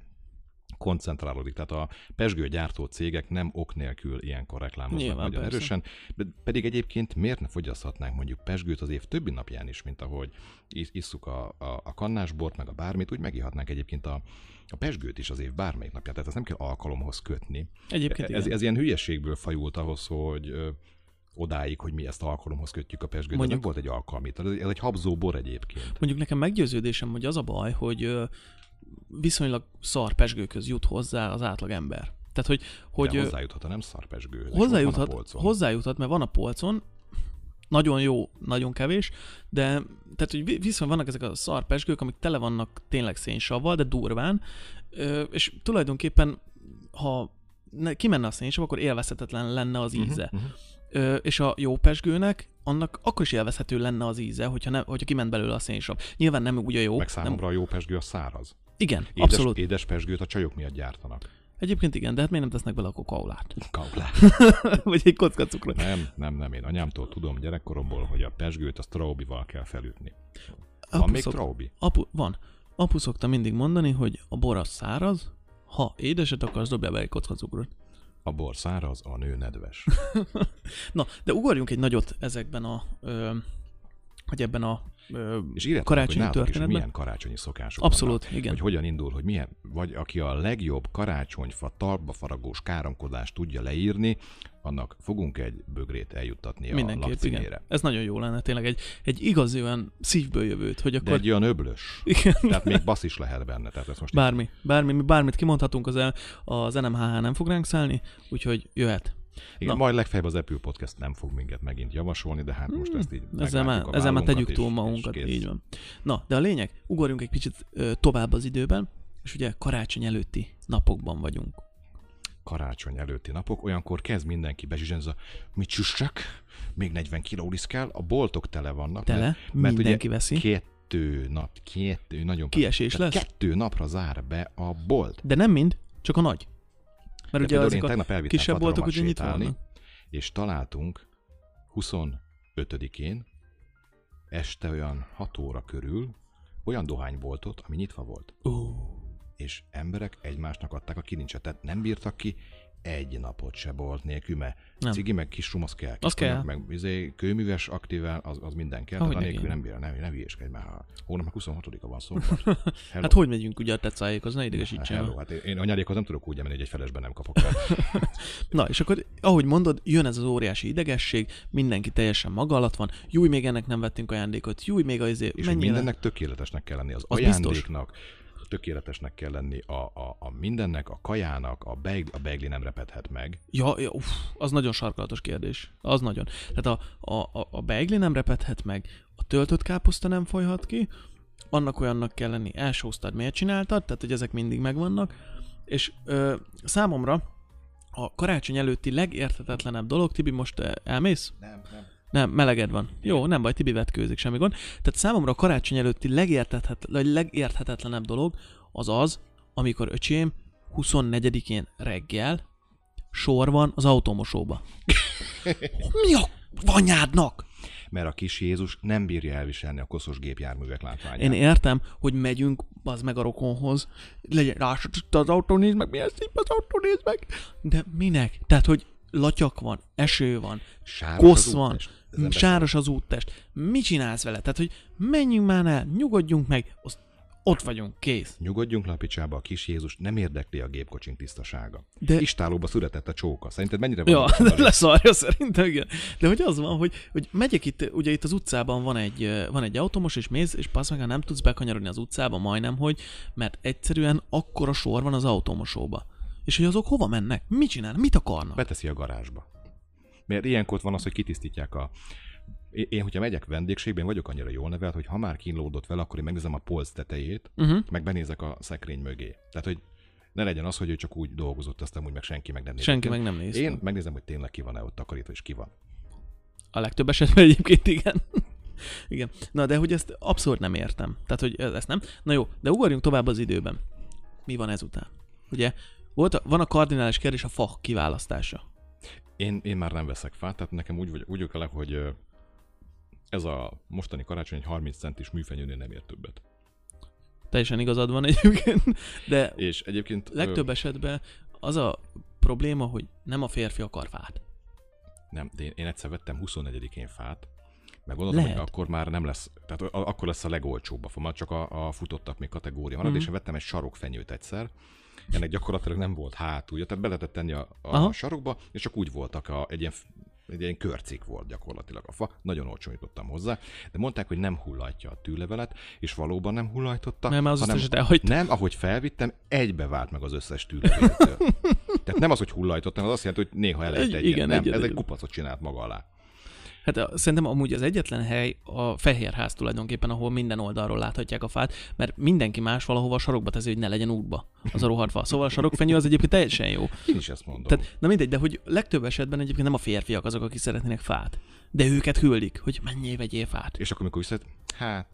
koncentrálódik. Tehát a pesgő gyártó cégek nem ok nélkül ilyenkor reklámoznak Nyilván, nagyon persze. erősen. De pedig egyébként miért ne fogyaszthatnánk mondjuk pesgőt az év többi napján is, mint ahogy is- isszuk a, a, a kannásbort, meg a bármit, úgy megihatnánk egyébként a, a pesgőt is az év bármelyik napján. Tehát ezt nem kell alkalomhoz kötni. Egyébként Ez, igen. ez ilyen hülyeségből fajult ahhoz, hogy odáig, hogy mi ezt alkalomhoz kötjük a pesgőt. Mondjuk- Mondjuk, nem volt egy alkalmi. Ez, ez egy habzó bor egyébként. Mondjuk nekem meggyőződésem, hogy az a baj, hogy viszonylag szar pesgőköz jut hozzá az átlag ember. Tehát, hogy, hogy De hozzájuthat a nem szar pesgőhöz. és ott van a hozzájuthat, hozzájuthat, mert van a polcon, nagyon jó, nagyon kevés, de tehát, hogy vi- viszont vannak ezek a szar pesgők, amik tele vannak tényleg szénsavval, de durván, és tulajdonképpen, ha ne, kimenne a szénsav, akkor élvezhetetlen lenne az íze. Ö, és a jó pesgőnek, annak akkor is élvezhető lenne az íze, hogyha, nem, hogyha kiment belőle a szénsav. Nyilván nem úgy a jó. Meg nem, számomra a jó pesgő a száraz. Igen, Édes, abszolút. édes pesgőt a csajok miatt gyártanak. Egyébként igen, de hát miért nem tesznek bele a kokaolát? Kaulá. Vagy egy kocka cukrot? Nem, nem, nem. Én anyámtól tudom gyerekkoromból, hogy a pesgőt a traubival kell felütni. Van Apu még szok- traubi? Apu, van. Apu szokta mindig mondani, hogy a bor az száraz, ha édeset akarsz, dobja be egy kocka cukrot. A bor száraz, a nő nedves. Na, de ugorjunk egy nagyot ezekben a ö, hogy ebben a ö, És írjátok, karácsonyi hogy nálatok is történetben. milyen karácsonyi szokások Abszolút, vannak, igen. Hogy hogyan indul, hogy milyen, vagy aki a legjobb karácsonyfa talpba faragós káromkodást tudja leírni, annak fogunk egy bögrét eljuttatni a Mindenképp, lakcímére. igen. Ez nagyon jó lenne, tényleg egy, egy igazi olyan szívből jövőt, hogy De akkor... egy olyan öblös. Igen. Tehát még basz is lehet benne. Tehát ezt most Bármi, bármi, mi bármit kimondhatunk, az, el- az NMHH nem fog ránk szállni, úgyhogy jöhet. Igen, Na. majd legfeljebb az Apple Podcast nem fog minket megint javasolni, de hát most ezt így Ezzel már, ezzel már tegyük túl magunkat, és kész. így van. Na, de a lényeg, ugorjunk egy kicsit ö, tovább az időben, és ugye karácsony előtti napokban vagyunk. Karácsony előtti napok, olyankor kezd mindenki bezsizsenz a mit csüssek, még 40 kiló kell, a boltok tele vannak. Tele, mert, mert mindenki ugye veszi. kettő nap, kettő, nagyon Kiesés lesz? Kettő napra zár be a bolt. De nem mind, csak a nagy. Mert ugye azok én a tegnap elvittem kisebb boltok ugye sétálni, és találtunk 25-én este olyan 6 óra körül olyan dohányboltot, ami nyitva volt. Ó, És emberek egymásnak adták a kilincset, tehát nem bírtak ki egy napot se bolt nélkül, mert Nem. cigi meg kis rum, az kell. Kis Az kell. Meg izé, kőműves aktível, az, az minden kell. Ahogy igen. nem bír, nem, nem hülyéskedj már. Hónap 26-a van szó. Hello. hát hogy megyünk ugye a tetszájékhoz, ne idegesítsen. Hello. Hát én, én a nyarékhoz nem tudok úgy menni, hogy egy felesben nem kapok fel. Na, és akkor, ahogy mondod, jön ez az óriási idegesség, mindenki teljesen maga alatt van, júj, még ennek nem vettünk ajándékot, júj, még az És hogy mindennek tökéletesnek kell lenni, az, Az az biztos. Tökéletesnek kell lenni a, a, a mindennek, a kajának, a, beigli, a beigli nem repedhet meg. Ja, ja uff, az nagyon sarkalatos kérdés. Az nagyon. Tehát a, a, a, a beigli nem repedhet meg, a töltött káposzta nem folyhat ki, annak olyannak kell lenni, elsóztad, miért csináltad, tehát hogy ezek mindig megvannak, és ö, számomra a karácsony előtti legérthetetlenebb dolog, Tibi, most elmész? Nem, nem. Nem, meleged van. Jó, nem baj, Tibi vetkőzik, semmi gond. Tehát számomra a karácsony előtti legértethet, vagy legérthetetlenebb dolog az az, amikor öcsém 24-én reggel sor van az automosóba. Mi a vanyádnak? Mert a kis Jézus nem bírja elviselni a koszos gépjárművek látványát. Én értem, hogy megyünk az meg a rokonhoz, legyen itt az autó, nézd meg, milyen szép az autó, nézd meg. De minek? Tehát, hogy latyak van, eső van, Sáros kosz van, sáros az úttest. Mit csinálsz vele? Tehát, hogy menjünk már el, nyugodjunk meg, azt ott vagyunk, kész. Nyugodjunk le a picsába, a kis Jézus nem érdekli a gépkocsin tisztasága. De- De... Istálóba született a csóka. Szerinted mennyire van? Ja, oda- leszarja szerintem, igen. De hogy az van, hogy, hogy megyek itt, ugye itt az utcában van egy, van egy automos, és mész, és passz meg, nem tudsz bekanyarodni az utcába, majdnem, hogy, mert egyszerűen akkora sor van az automosóba. És hogy azok hova mennek? Mit csinálnak? Mit akarnak? Beteszi a garázsba. Mert ilyenkor van az, hogy kitisztítják a... Én, hogyha megyek vendégségben, vagyok annyira jól nevelt, hogy ha már kínlódott vele, akkor én megnézem a polc tetejét, Uh-huh. meg benézek a szekrény mögé. Tehát, hogy ne legyen az, hogy ő csak úgy dolgozott, aztán úgy meg senki meg nem nézett. Senki meg nem néz. Én megnézem, hogy tényleg ki van-e ott takarítva, és ki van. A legtöbb esetben egyébként igen. igen. Na, de hogy ezt abszolút nem értem. Tehát, hogy ezt nem. Na jó, de ugorjunk tovább az időben. Mi van ezután? Ugye, volt a, van a kardinális kérdés a fa kiválasztása. Én, én már nem veszek fát, tehát nekem úgy, vagy, úgy vele, hogy ö, ez a mostani karácsony egy 30 centis műfenyőnél nem ér többet. Teljesen igazad van egyébként, de És egyébként... ö, legtöbb esetben az a probléma, hogy nem a férfi akar fát. Nem, de én, én egyszer vettem 24-én fát, meg gondoltam, Lehet. hogy akkor már nem lesz, tehát akkor lesz a legolcsóbb a fa, csak a, a futottak még kategória marad, Mhm. és én vettem egy sarokfenyőt egyszer, ennek gyakorlatilag nem volt hátulja, tehát be lehetett tenni a, Aha. a sarokba, és csak úgy voltak, a, egy ilyen egy ilyen körcik volt gyakorlatilag a fa, nagyon olcsón jutottam hozzá, de mondták, hogy nem hullajtja a tűlevelet, és valóban nem hullajtotta, Nem, az hanem összeset elhagyta. nem, ahogy felvittem, egybe vált meg az összes tűlevéltől. Tehát nem az, hogy hullajtottam, az azt jelenti, hogy néha el lehet Egy- egyet. igen, nem, egyet, ez egy kupacot csinált maga alá. Hát a, szerintem amúgy az egyetlen hely a Fehérház tulajdonképpen, ahol minden oldalról láthatják a fát, mert mindenki más valahova sarokba teszi, hogy ne legyen útba az a rohadt fa. Szóval a sarokfenyő az egyébként teljesen jó. Én is ezt mondom. Tehát, na mindegy, de hogy legtöbb esetben egyébként nem a férfiak azok, akik szeretnének fát. De őket küldik, hogy menjél, vegyél fát. És akkor, amikor visszajött, Hát,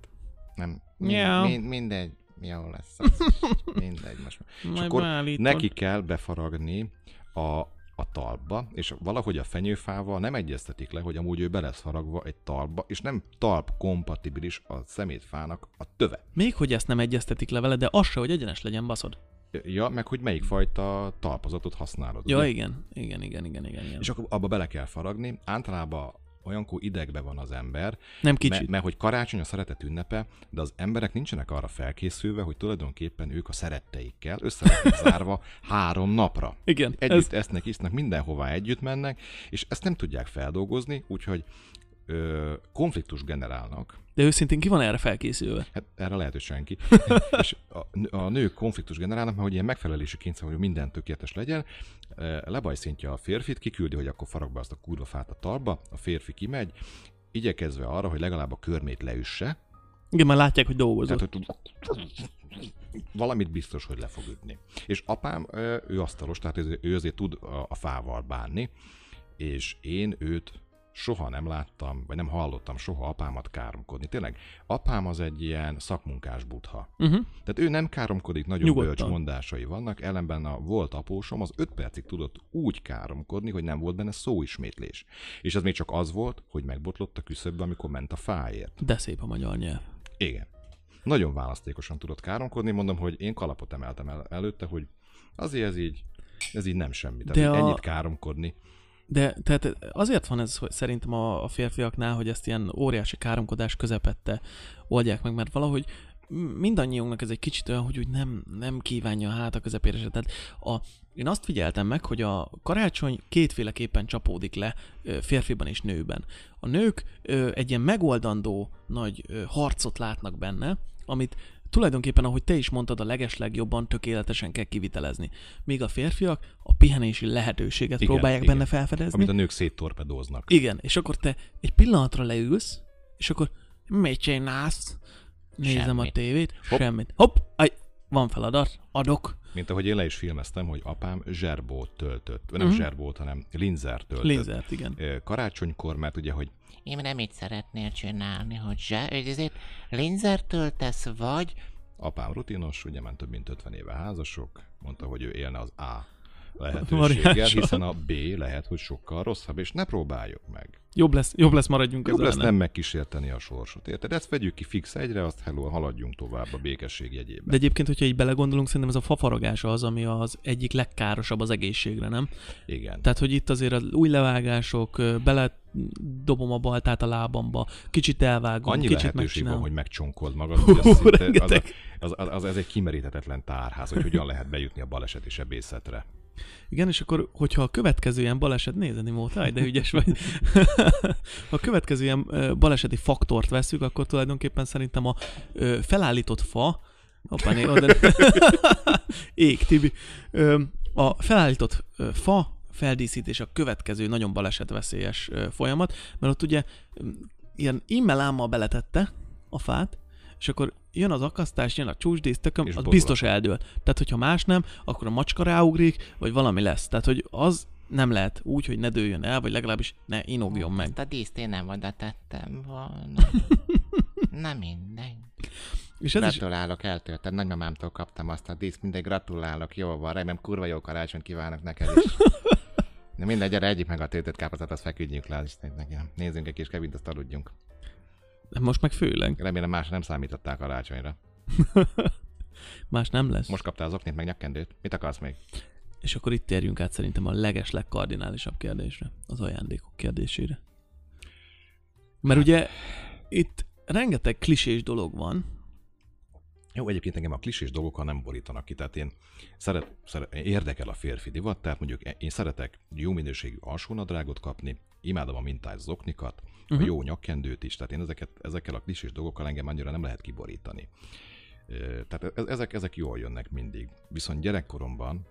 nem. Miau. Mind, mind, mindegy. Jó lesz. Az. Mindegy most. már. és Majd akkor beállítod. neki kell befaragni a, a talpba, és valahogy a fenyőfával nem egyeztetik le, hogy amúgy ő be lesz faragva egy talpba, és nem talp kompatibilis a szemétfának a töve. Még hogy ezt nem egyeztetik le vele, de az se, hogy egyenes legyen, baszod. Ja, meg hogy melyik fajta talpozatot használod. Ja, ugye? igen, igen, igen, igen, igen. igen. És akkor abba bele kell faragni. Általában olyankor idegbe van az ember, Nem mert, kicsit. mert hogy karácsony a szeretet ünnepe, de az emberek nincsenek arra felkészülve, hogy tulajdonképpen ők a szeretteikkel össze zárva három napra. Igen, Együtt ez, esznek, isznak, mindenhová együtt mennek, és ezt nem tudják feldolgozni, úgyhogy ö, konfliktus generálnak. de őszintén ki van erre felkészülve? Hát erre lehet, hogy senki. és a, a nők konfliktus generálnak, mert hogy ilyen megfelelési kényszer, hogy minden tökéletes legyen, lebajszintja a férfit, kiküldi, hogy akkor farag be azt a kurva fát a talba, a férfi kimegy, igyekezve arra, hogy legalább a körmét leüsse, Igen, már látják, hogy dolgozott. tehát, hogy valamit biztos, hogy le fog ütni. És apám, ő asztalos, tehát ő- azért tud a, a fával bánni, és én őt soha nem láttam, vagy nem hallottam soha apámat káromkodni. Tényleg, apám az egy ilyen szakmunkás butha. Uh-huh. Tehát ő nem káromkodik, nagyon Nyugodtan. bölcs mondásai vannak, ellenben a volt apósom az öt percig tudott úgy káromkodni, hogy nem volt benne szóismétlés. És ez még csak az volt, hogy megbotlott a küszöbbe, amikor ment a fáért. De szép a magyar nyelv. Igen. Nagyon választékosan tudott káromkodni, mondom, hogy én kalapot emeltem el előtte, hogy azért ez így, ez így nem semmi. Tehát De a- ennyit káromkodni. De tehát azért van ez hogy szerintem a, a férfiaknál, hogy ezt ilyen óriási káromkodás közepette oldják meg, mert valahogy mindannyiunknak ez egy kicsit olyan, hogy úgy nem, nem kívánja a hát a közepére se. Tehát a, én azt figyeltem meg, hogy a karácsony kétféleképpen csapódik le férfiban és nőben. A nők egy ilyen megoldandó nagy harcot látnak benne, amit tulajdonképpen, ahogy te is mondtad, a legeslegjobban tökéletesen kell kivitelezni. Míg a férfiak a pihenési lehetőséget Igen, próbálják igen. benne felfedezni. Amit a nők széttorpedóznak. Igen, és akkor te egy pillanatra leülsz, és akkor mit csinálsz? Nézem a Semmit. tévét, Hopp. semmit. Hopp, aj, van feladat, adok. Mint ahogy én le is filmeztem, hogy apám zserbót töltött. Nem uh-huh. zserbót, hanem linzer töltött. Lézert, igen. Karácsonykor, mert ugye, hogy Én nem így szeretnél csinálni, hogy zse, hogy ezért linzert töltesz, vagy apám rutinos, ugye már több mint 50 éve házasok, mondta, hogy ő élne az A lehetőséggel, hiszen a B lehet, hogy sokkal rosszabb, és ne próbáljuk meg. Jobb lesz, jobb lesz maradjunk Jobb ezzel. lesz nem megkísérteni a sorsot, érted? Ezt vegyük ki fix egyre, azt hello, haladjunk tovább a békesség jegyében. De egyébként, hogyha így belegondolunk, szerintem ez a fafaragás az, ami az egyik legkárosabb az egészségre, nem? Igen. Tehát, hogy itt azért az új levágások, bele dobom a baltát a lábamba, kicsit elvágom, Annyi kicsit lehetőség van, hogy megcsonkold magad, hogy ez, szinte, az, az, az, az, ez egy kimeríthetetlen tárház, hogy hogyan lehet bejutni a baleseti sebészetre. Igen, és akkor, hogyha a következő ilyen baleset, nézni Móta, de ügyes vagy. ha a következő ilyen baleseti faktort veszük, akkor tulajdonképpen szerintem a felállított fa, hoppá, oda, ég, Tibi, a felállított fa feldíszítés a következő nagyon balesetveszélyes folyamat, mert ott ugye ö, ilyen immelámmal beletette a fát, és akkor jön az akasztás, jön a csúcsdísz, tököm, az borul biztos eldől. Tehát, hogyha más nem, akkor a macska ráugrik, vagy valami lesz. Tehát, hogy az nem lehet úgy, hogy ne dőljön el, vagy legalábbis ne inogjon meg. Ezt a díszt én nem oda tettem volna. Na mindegy. És ez is, Gratulálok, eltölted. Nagymamámtól kaptam azt a díszt, mindegy, gratulálok, jó van, remélem kurva jó karácsonyt kívánok neked is. De mindegy, gyere, egyik meg a töltött káposztat, azt feküdjünk le, és neki. Nézzünk egy kis kevint, azt aludjunk. Most meg főleg. Remélem más nem számították karácsonyra. Más nem lesz. Most kaptál az oknit, meg nyakkendőt. Mit akarsz még? És akkor itt térjünk át szerintem a leges legkardinálisabb kérdésre, az ajándékok kérdésére. Mert ugye itt rengeteg klisés dolog van, Jó, egyébként engem a klisés dolgokkal nem borítanak ki, tehát én szeret, szeret, érdekel a férfi divat, tehát mondjuk én szeretek jó minőségű alsónadrágot kapni, imádom a mintás zoknikat, uh-huh. a Mhm. jó nyakkendőt is, tehát én ezeket, ezekkel a klisés dolgokkal engem annyira nem lehet kiborítani. Tehát e- ezek, ezek jól jönnek mindig. Viszont gyerekkoromban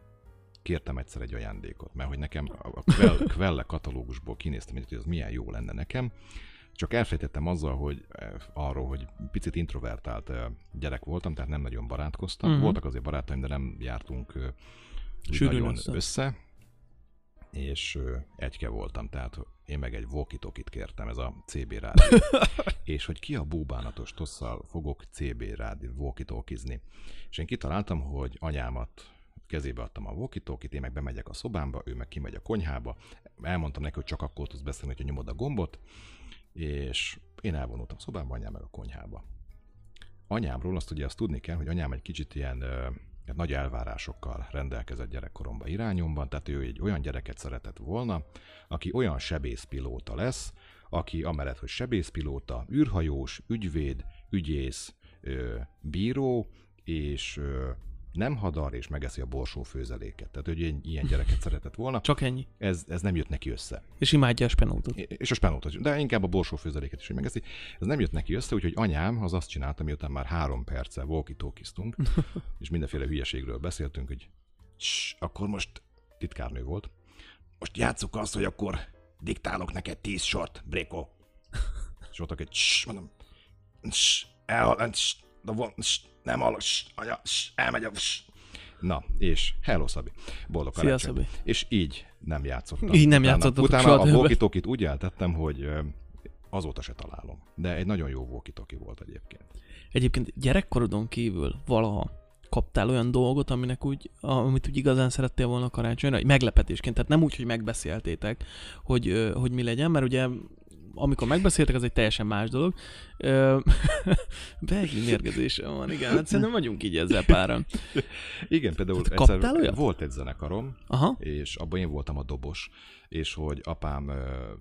kértem egyszer egy ajándékot, mert hogy nekem a Quell- Quelle katalógusból kinéztem, hogy ez milyen jó lenne nekem, csak elfejtettem azzal, hogy eh, arról, hogy picit introvertált gyerek voltam, tehát nem nagyon barátkoztam. Uh-huh. Voltak azért barátaim, de nem jártunk Sűrűn nagyon össze. össze. És egyke voltam, tehát én meg egy walkie kértem, ez a CB rádió. és hogy ki a búbánatos tosszal fogok CB rádió walkie És én kitaláltam, hogy anyámat kezébe adtam a walkie én meg bemegyek a szobámba, ő meg kimegy a konyhába. Elmondtam neki, hogy csak akkor tudsz beszélni, hogyha nyomod a gombot, és én elvonultam a szobámba, anyám meg a konyhába. Anyámról azt ugye azt tudni kell, hogy anyám egy kicsit ilyen nagy elvárásokkal rendelkezett gyerekkoromban irányomban, tehát ő egy olyan gyereket szeretett volna, aki olyan sebészpilóta lesz, aki amellett, hogy sebészpilóta, űrhajós, ügyvéd, ügyész, bíró, és nem hadar, és megeszi a borsó főzeléket. Tehát, hogy egy ilyen gyereket szeretett volna. Csak ennyi. Ez, ez nem jött neki össze. És imádja a spenótot. És a spenótot, de inkább a borsó főzeléket is megeszi. Ez nem jött neki össze, úgyhogy anyám az azt csinálta, miután már három perce walkie és mindenféle hülyeségről beszéltünk, hogy akkor most titkárnő volt. Most játsszuk azt, hogy akkor diktálok neked tíz sort, Bréko. És voltak egy mondom, cs, elhal, cs, de van, nem hallok, cs, anya, cs, elmegy a cs. Na, és hello Szabi, boldog Szia, karácsony. Szabi. És így nem játszottam. Így nem Utána- játszottatok Utána soha a walkie úgy eltettem, hogy azóta se találom. De egy nagyon jó walkie volt egyébként. Egyébként gyerekkorodon kívül valaha kaptál olyan dolgot, aminek úgy, amit úgy igazán szerettél volna karácsonyra, meglepetésként, tehát nem úgy, hogy megbeszéltétek, hogy, hogy mi legyen, mert ugye amikor megbeszéltek, az egy teljesen más dolog. Ö, Beigli mérgezésem van, igen, hát szerintem vagyunk így ezzel páran. Igen, például egyszer kaptál olyat? volt egy zenekarom, Aha, és abban én voltam a dobos, és hogy apám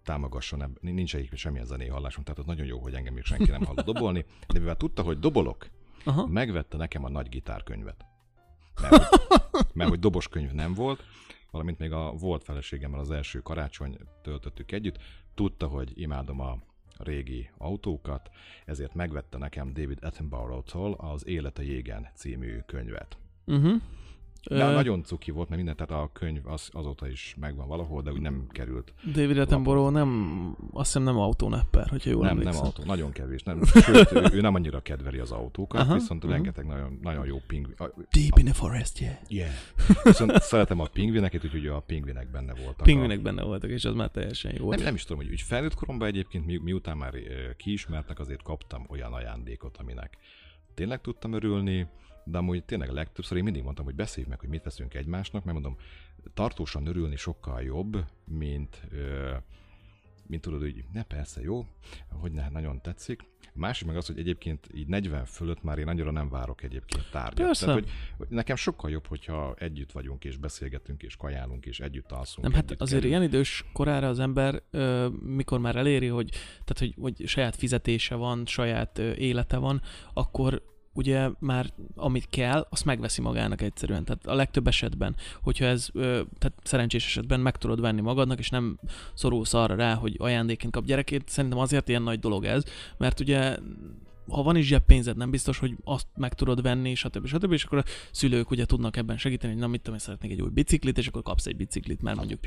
támogasson, nincs egyik semmilyen zenei hallásom, tehát az nagyon jó, hogy engem még senki nem hallott dobolni, de mivel tudta, hogy dobolok, aha. megvette nekem a nagy gitárkönyvet. Mert, mert hogy dobos könyv nem volt, valamint még a volt feleségemmel az első karácsony töltöttük együtt, tudta, hogy imádom a régi autókat, ezért megvette nekem David Attenborough-tól az Élet a jégen című könyvet. Uh-huh. De nagyon cuki volt, mert minden, tehát a könyv az, azóta is megvan valahol, de úgy nem került. David Attenborough nem, azt hiszem nem autónepper, hogyha jól nem, nem emlékszem. autó, nagyon kevés. Nem, sőt, ő, ő nem annyira kedveli az autókat, Aha, viszont aha. rengeteg nagyon, nagyon jó pingvin. a- Deep in the forest, yeah. Yeah. Viszont szeretem a pingvineket, úgyhogy a pingvinek benne voltak. Pingvinek benne voltak, és az már teljesen jó A... Nem, nem is tudom, hogy úgy felnőtt koromban egyébként, mi, miután már kiismertek, azért kaptam olyan ajándékot, aminek tényleg tudtam örülni, de amúgy tényleg legtöbbször én mindig mondtam, hogy beszéljük meg, hogy mit veszünk egymásnak, mert mondom, tartósan örülni sokkal jobb, mint, ö, mint tudod, hogy ne persze, jó, hogy ne, nagyon tetszik. A másik meg az, hogy egyébként így 40 fölött már én annyira nem várok egyébként tárgyat. Persze. Tehát, hogy, hogy nekem sokkal jobb, hogyha együtt vagyunk, és beszélgetünk, és kajálunk, és együtt alszunk. Nem, hát együtt azért kelünk. ilyen idős korára az ember, ö, mikor már eléri, hogy, tehát, hogy, hogy saját fizetése van, saját ö, élete van, akkor ugye már amit kell, azt megveszi magának egyszerűen. Tehát a legtöbb esetben, hogyha ez, tehát szerencsés esetben meg tudod venni magadnak, és nem szorulsz arra rá, hogy ajándékként kap gyerekét, szerintem azért ilyen nagy dolog ez, mert ugye ha van is zseppénzed, nem biztos, hogy azt meg tudod venni, stb. stb. És akkor a szülők ugye tudnak ebben segíteni, hogy na mit tudom, én szeretnék egy új biciklit, és akkor kapsz egy biciklit, mert mondjuk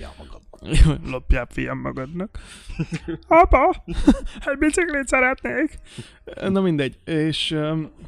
Lopjál fiam magadnak. Apa, egy biciklit szeretnék. Na mindegy. És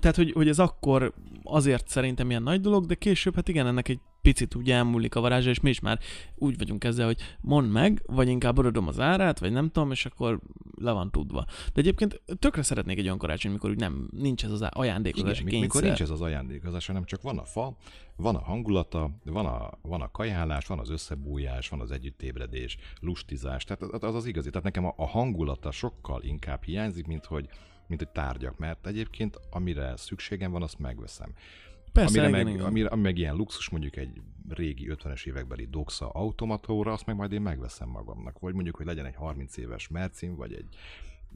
tehát, hogy, hogy ez akkor azért szerintem ilyen nagy dolog, de később, hát igen, ennek egy picit úgy elmúlik a varázsa, és mi is már úgy vagyunk ezzel, hogy mondd meg, vagy inkább adom az árát, vagy nem tudom, és akkor le van tudva. De egyébként tökre szeretnék egy olyan karácsony, mikor úgy nem, nincs ez az ajándékozás Igen, kényszer. mikor nincs ez az ajándékozás, hanem csak van a fa, van a hangulata, van a, van a kajálás, van az összebújás, van az együttébredés, lustizás, tehát az az, az igazi. Tehát nekem a, a hangulata sokkal inkább hiányzik, mint hogy, mint hogy tárgyak, mert egyébként amire szükségem van, azt megveszem. Persze, amire igen, meg, igen. amire, ami meg ilyen luxus, mondjuk egy régi 50-es évekbeli Doxa automatóra, azt meg majd én megveszem magamnak. Vagy mondjuk, hogy legyen egy 30 éves Mercin, vagy egy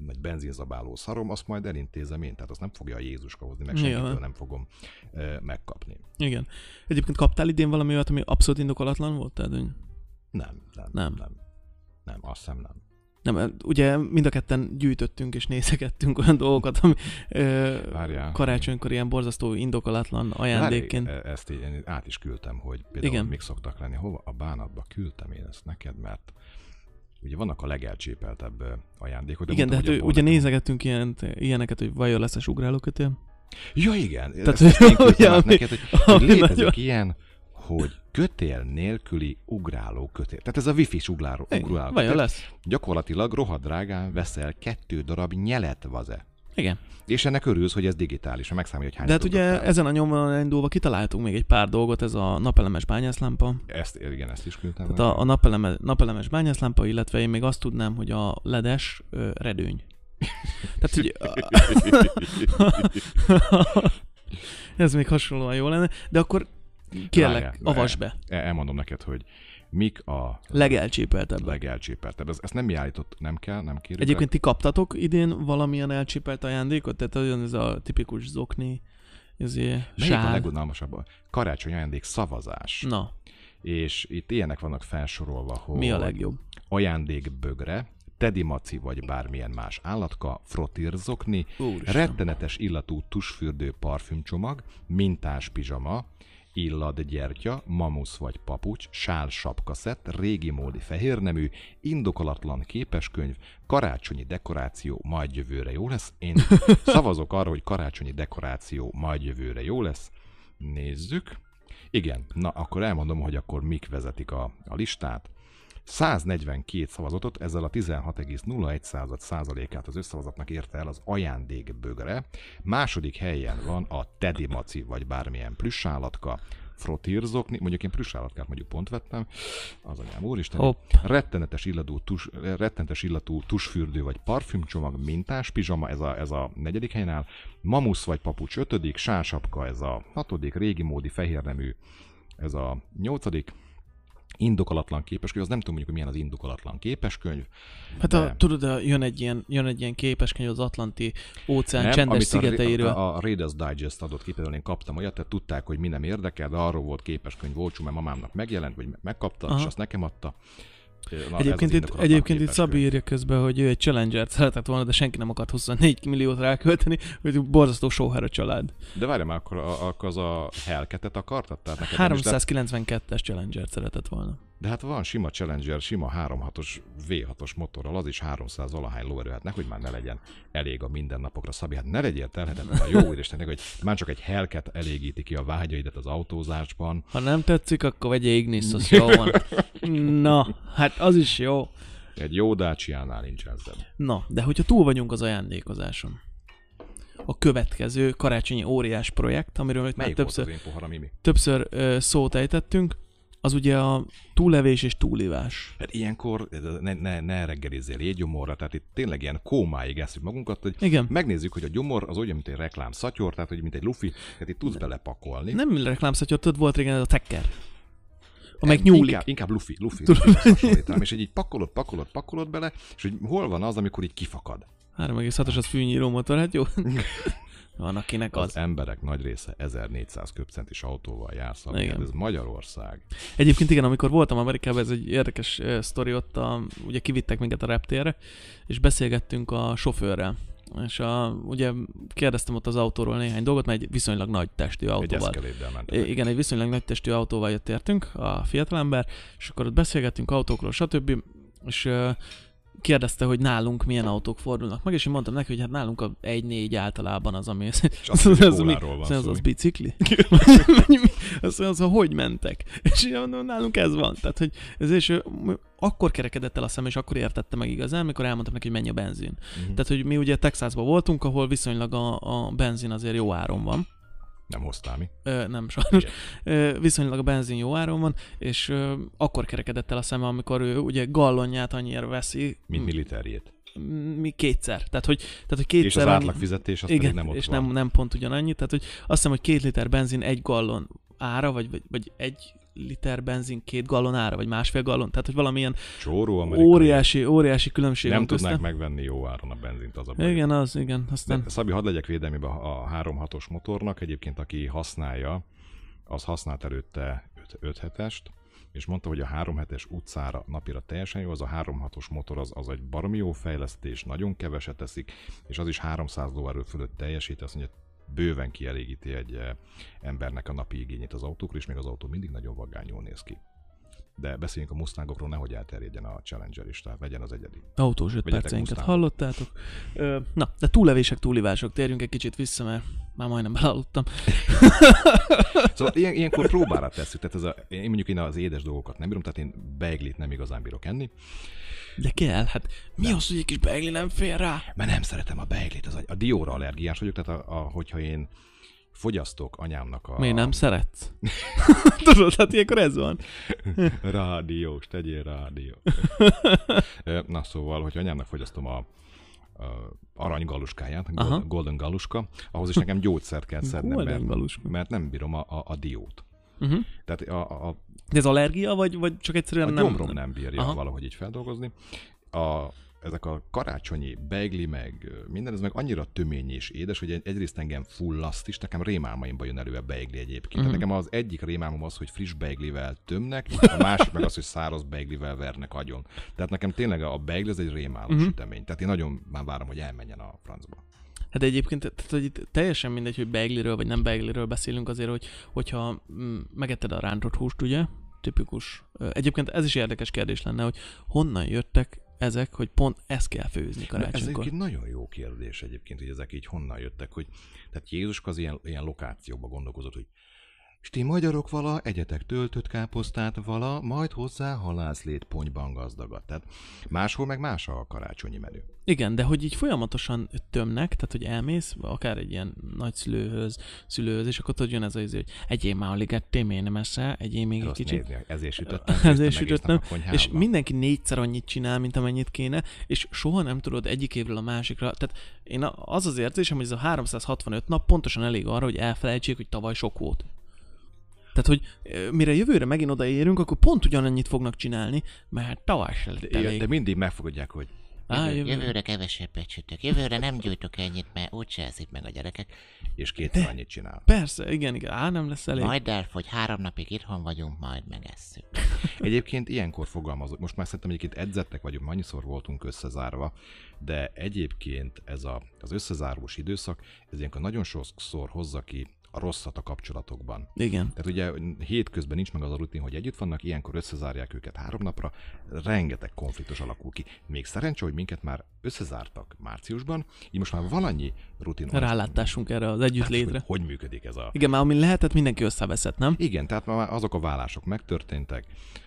nagy benzinzabáló szarom, azt majd elintézem én, tehát azt nem fogja a Jézuska hozni, meg senkitől nem fogom ö, megkapni. Igen. Egyébként kaptál idén valami olyat, ami abszolút indokolatlan volt? Tehát, hogy Nem, nem, Nem. nem. Nem, azt hiszem nem. Nem, ugye mind a ketten gyűjtöttünk és nézegettünk olyan dolgokat, ami ö, Várjál. karácsonykor ilyen borzasztó indokolatlan ajándékként. Várj, e- ezt én át is küldtem, hogy például Igen. Mik szoktak lenni. Hova? A bánatba küldtem én ezt neked, mert ugye vannak a legelcsépeltebb ajándékok. Igen, de hát mondtam, ő- ugye nézegettünk ilyen, ilyeneket, hogy vajon lesz-es ugrálókötél. nekem- Ja, igen. Tehát, ezt, ezt én ami- neked, hogy, hogy létezik nagyon- ilyen, hogy kötél nélküli ugráló kötél. Tehát ez a wifi-s ugráló, ugráló kötél. lesz? Gyakorlatilag rohadt drágán veszel kettő darab nyelet vaze. Igen. És ennek örülsz, hogy ez digitális, mert megszámolja, hogy hány De hát ugye ezen a nyomon indulva kitaláltunk még egy pár dolgot, ez a napelemes bányászlámpa. Ezt, igen, ezt is küldtem. Tehát a, a napeleme, napelemes bányászlámpa, illetve én még azt tudnám, hogy a ledes ö, redőny. Tehát ugye... ez még hasonlóan jó lenne, de akkor kérlek, avasd be. El- Elmondom neked, hogy mik a Legelcsépeltebb. legelcsépeltebb. Ez, ezt nem mi állított, nem kell, nem kérjük. Egyébként ti kaptatok idén valamilyen elcsépelt ajándékot? Tehát olyan ez a tipikus zokni, ezért Melyik a sál. legunalmasabb? Karácsony ajándék szavazás. Na, És itt ilyenek vannak felsorolva, hogy mi a legjobb? ajándékbögre, tedi maci vagy bármilyen más állatka, frotírzokni, Úristen. rettenetes illatú tusfürdő parfümcsomag, mintás pizsama, illad gyertya, mamusz vagy papucs, sál sapkaszett, régi módi fehérnemű, indokolatlan képeskönyv, karácsonyi dekoráció, majd jövőre jó lesz. Én szavazok arra, hogy karácsonyi dekoráció majd jövőre jó lesz. Nézzük. Igen, na akkor elmondom, hogy akkor mik vezetik a, a listát. 142 szavazatot, ezzel a 16,01 százalékát az összszavazatnak érte el az ajándékbögre. Második helyen van a Teddy Maci, vagy bármilyen plüssállatka, frotírzokni, mondjuk én plüssállatkát mondjuk pont vettem, az anyám úristen, Hopp. rettenetes illatú, tus, rettenetes illatú tusfürdő vagy parfümcsomag, mintás pizsama, ez a, ez a negyedik helyen áll, mamusz vagy papucs ötödik, sásapka, ez a hatodik, régi módi fehérnemű, ez a nyolcadik, indokolatlan képeskönyv, az nem tudom mondjuk, hogy milyen az indokolatlan képeskönyv. Hát a, De- tudod, a, jön, egy ilyen, jön egy ilyen képeskönyv az Atlanti óceán Nem, csendes szigeteiről. A, a, a Raiders Digest adott ki, például én kaptam olyat, tehát tudták, hogy mi nem érdekel, de arról volt képeskönyv Volcsú, mert mamámnak megjelent, vagy megkapta, Aha. és azt nekem adta. Na, Egyébként, itt, egyébként itt. Szabi írja közben, hogy ő egy Challenger-t szeretett volna, de senki nem akart 24 milliót rákölteni, hogy borzasztó sóhár a család. De várjál már, akkor, a- akkor az a Hellcat-et akartad? Tehát neked nem is lett- 392-es Challenger-t szeretett volna. De hát van sima Challenger, sima 3.6-os V6-os motorral, az is 300 valahány lóerő, hát nehogy már ne legyen elég a mindennapokra, Szabi, hát ne legyél telhetetlen a jó úristennek, hogy már csak egy Hellcat elégíti ki a vágyaidat az autózásban. Ha nem tetszik, akkor vegye Ignis, az jó van. Na, hát az is jó. Egy jó Dacia-nál nincsen szebb. Na, de hogyha túl vagyunk az ajándékozáson, a következő karácsonyi óriás projekt, amiről itt már többször, az én pohara, Mimi? többször ö, szót ejtettünk, az ugye a túllevés és túlivás. Hát ilyenkor ne, ne, ne reggelizzél jéggyomorra, tehát itt tényleg ilyen kómáig eszünk magunkat, hogy Igen. megnézzük, hogy a gyomor az olyan, mint egy reklám szatyor, tehát hogy mint egy lufi, tehát itt tudsz belepakolni. Nem reklámszatyor, tudod, volt régen ez a tekker. Amelyik nyúlik. Inkább, inkább lufi, lufi, és hogy így pakolod, pakolod, pakolod bele, és hogy hol van az, amikor így kifakad. 3,6-os az fűnyíró motor, hát jó. Van akinek Az az. emberek nagy része 1400 köbcentis autóval jár, szóval ez Magyarország. Egyébként igen, amikor voltam Amerikában, ez egy érdekes uh, sztori ott, a, ugye kivittek minket a reptérre, és beszélgettünk a sofőrrel. És a, ugye kérdeztem ott az autóról néhány dolgot, mert egy viszonylag nagy testű Egy autóval. mentek. Igen, egy viszonylag nagy testű autóval jött értünk, a fiatalember, és akkor ott beszélgettünk autókról, stb. És ö, kérdezte, hogy nálunk milyen autók fordulnak meg, és én mondtam neki, hogy hát nálunk a 1-4 általában az, ami... És azt mondja, hogy kóláról van az, az, az bicikli? azt mondja, az, hogy mentek? És én mondom, nálunk ez van. Tehát, hogy ez és akkor kerekedett el a szem, és akkor értette meg igazán, amikor elmondtam neki, hogy mennyi a benzin. Mhm. Tehát, hogy mi ugye Texasban voltunk, ahol viszonylag a, a benzin azért jó áron van. Nem hoztál mi? Ö, nem sajnos. Ö, viszonylag a benzin jó áron van, és ö, akkor kerekedett el a szeme, amikor ő ugye gallonját annyira veszi, Mint militerjét. m- mi kétszer. Tehát, hogy, tehát, hogy És kétszer az annyi- átlag fizetés az igen, pedig nem ott és van. nem, nem pont ugyanannyi. Tehát, hogy azt hiszem, hogy két liter benzin egy gallon ára, vagy, vagy, vagy egy liter benzin két gallon ára, vagy másfél gallon. Tehát, hogy valamilyen Csóró amerikai. óriási, óriási különbség Nem tudnák megvenni jó áron a benzint, az a baj. Igen, az, igen. Aztán De, Szabi, hadd legyek védelmébe a 3.6-os motornak. Egyébként, aki használja, az használt előtte 5 hetest, és mondta, hogy a 3 hetes utcára napira teljesen jó, az a 3.6-os motor az, az egy baromi jó fejlesztés, nagyon keveset teszik, és az is 300 lóerő fölött teljesít, azt mondja, bőven kielégíti egy eh, embernek a napi igényét az autókról, és még az autó mindig nagyon vagányul néz ki. De beszéljünk a Mustangokról, nehogy elterjedjen a Challenger is, tehát legyen az egyedi. autós 5 Vegyetek perceinket hallottátok. Ö, na, de túllevések, túlivások. Térjünk egy kicsit vissza, mert már majdnem belaludtam. Szóval ilyen, ilyenkor próbára tesszük. Tehát ez a, én mondjuk én az édes dolgokat nem bírom, tehát én beiglit nem igazán bírok enni, De kell, hát mi az, hogy egy kis beigli nem fér rá? mert nem szeretem a beiglit. Az a, a dióra allergiás vagyok, tehát a, a, hogyha én fogyasztok anyámnak a... Miért nem szeretsz? Tudod, hát ilyenkor ez van. Rádiós, tegyél rádió. Na szóval, hogy anyámnak fogyasztom a, a aranygaluskáját, a Aha. golden, galuska, ahhoz is nekem gyógyszert kell szednem, mert, galuska. mert nem bírom a, a, a diót. Uh-huh. Tehát a, a, De ez allergia, vagy, vagy csak egyszerűen a nem... gyomrom nem bírja. Aha. valahogy így feldolgozni. A, ezek a karácsonyi beigli, meg minden, ez meg annyira tömény és édes, hogy egy- egyrészt engem fullaszt is, nekem rémálmaimban jön elő a beigli egyébként. Mm. Nekem az egyik rémálmom az, hogy friss beiglivel tömnek, a másik meg az, hogy száraz beiglivel vernek agyon. Tehát nekem tényleg a beigli az egy rémálom Mhm. mm. sütemény. Tehát én nagyon már várom, hogy elmenjen a francba. Hát egyébként tehát, hogy itt teljesen mindegy, hogy beigliről vagy nem beigliről beszélünk azért, hogy, hogyha mm, megetted a rántott húst, ugye? Tipikus. Egyébként ez is érdekes kérdés lenne, hogy honnan jöttek ezek, hogy pont ezt kell főzni Ez karácsonykor. egy nagyon jó kérdés egyébként, hogy ezek így honnan jöttek, hogy tehát Jézuska az ilyen, ilyen lokációba gondolkozott, hogy és ti magyarok vala, egyetek töltött káposztát vala, majd hozzá halászlét ponyban gazdagat. Tehát máshol meg más a karácsonyi menü. Igen, de hogy így folyamatosan tömnek, tehát hogy elmész, akár egy ilyen nagyszülőhöz, szülőhöz, és akkor tudod, jön ez az, izé, hogy egyél már alig ettél, miért nem eszel, egyél még egy kicsit. nézni, ezért sütöttem. Ezért sütöttem, és mindenki négyszer annyit csinál, mint amennyit kéne, és soha nem tudod egyik évről a másikra. Tehát én az az érzésem, hogy ez a 365 nap pontosan elég arra, hogy elfelejtsék, hogy tavaly sok volt. Tehát, hogy mire jövőre megint odaérünk, akkor pont ugyanannyit fognak csinálni, mert tavaly se lett elég. de mindig megfogadják, hogy Á, Jövő, jövő. jövőre kevesebbet sütök. Jövőre nem gyújtok ennyit, mert úgyse eszik meg a gyerekek. és kétszer annyit csinál. Persze, igen, igen. Á, nem lesz elég. Majd elfogy, három napig itthon vagyunk, majd megesszük. Egyébként ilyenkor fogalmazok, most már szerintem egyébként edzettek vagyunk, annyiszor voltunk összezárva, de egyébként ez a, az összezárós időszak, ez ilyenkor nagyon sokszor hozza ki a rosszat a kapcsolatokban. Igen. Tehát ugye hétközben nincs meg az a rutin, hogy együtt vannak, ilyenkor összezárják őket három napra, rengeteg konfliktus alakul ki. Még szerencsé, hogy minket már összezártak márciusban, így most már van annyi rutin. Rálátásunk erre az hát, együttlétre. hogy, hogy működik ez a... Igen, már ami lehetett, mindenki összeveszett, nem? Igen, tehát már azok a vállások megtörténtek.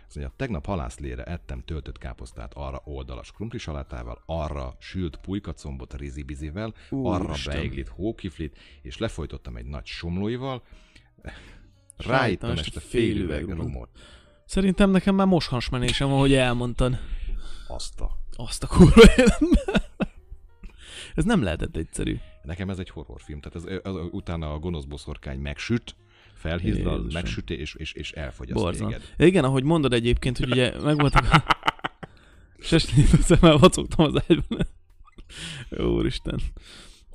Azt mondja, tegnap halászlére ettem töltött káposztát arra oldalas krumpli salátával, arra sült pulykacombot rizibizivel, arra Úristen. beiglit hókiflit, és lefolytottam egy nagy somlóival, Ráittam este fél üveg rumot. Szerintem nekem már most hasmenésem van, hogy elmondtad. Azt a... Azt a kurva. Ez nem lehetett egyszerű. Nekem ez egy horrorfilm, tehát ez, az, utána a gonosz boszorkány megsüt, felhízdal, megsüti, és, és, és elfogyaszt Borzan. téged. Igen, ahogy mondod egyébként, hogy ugye megvoltak a... Sesnyit a szemmel vacogtam az ágyban. Úristen.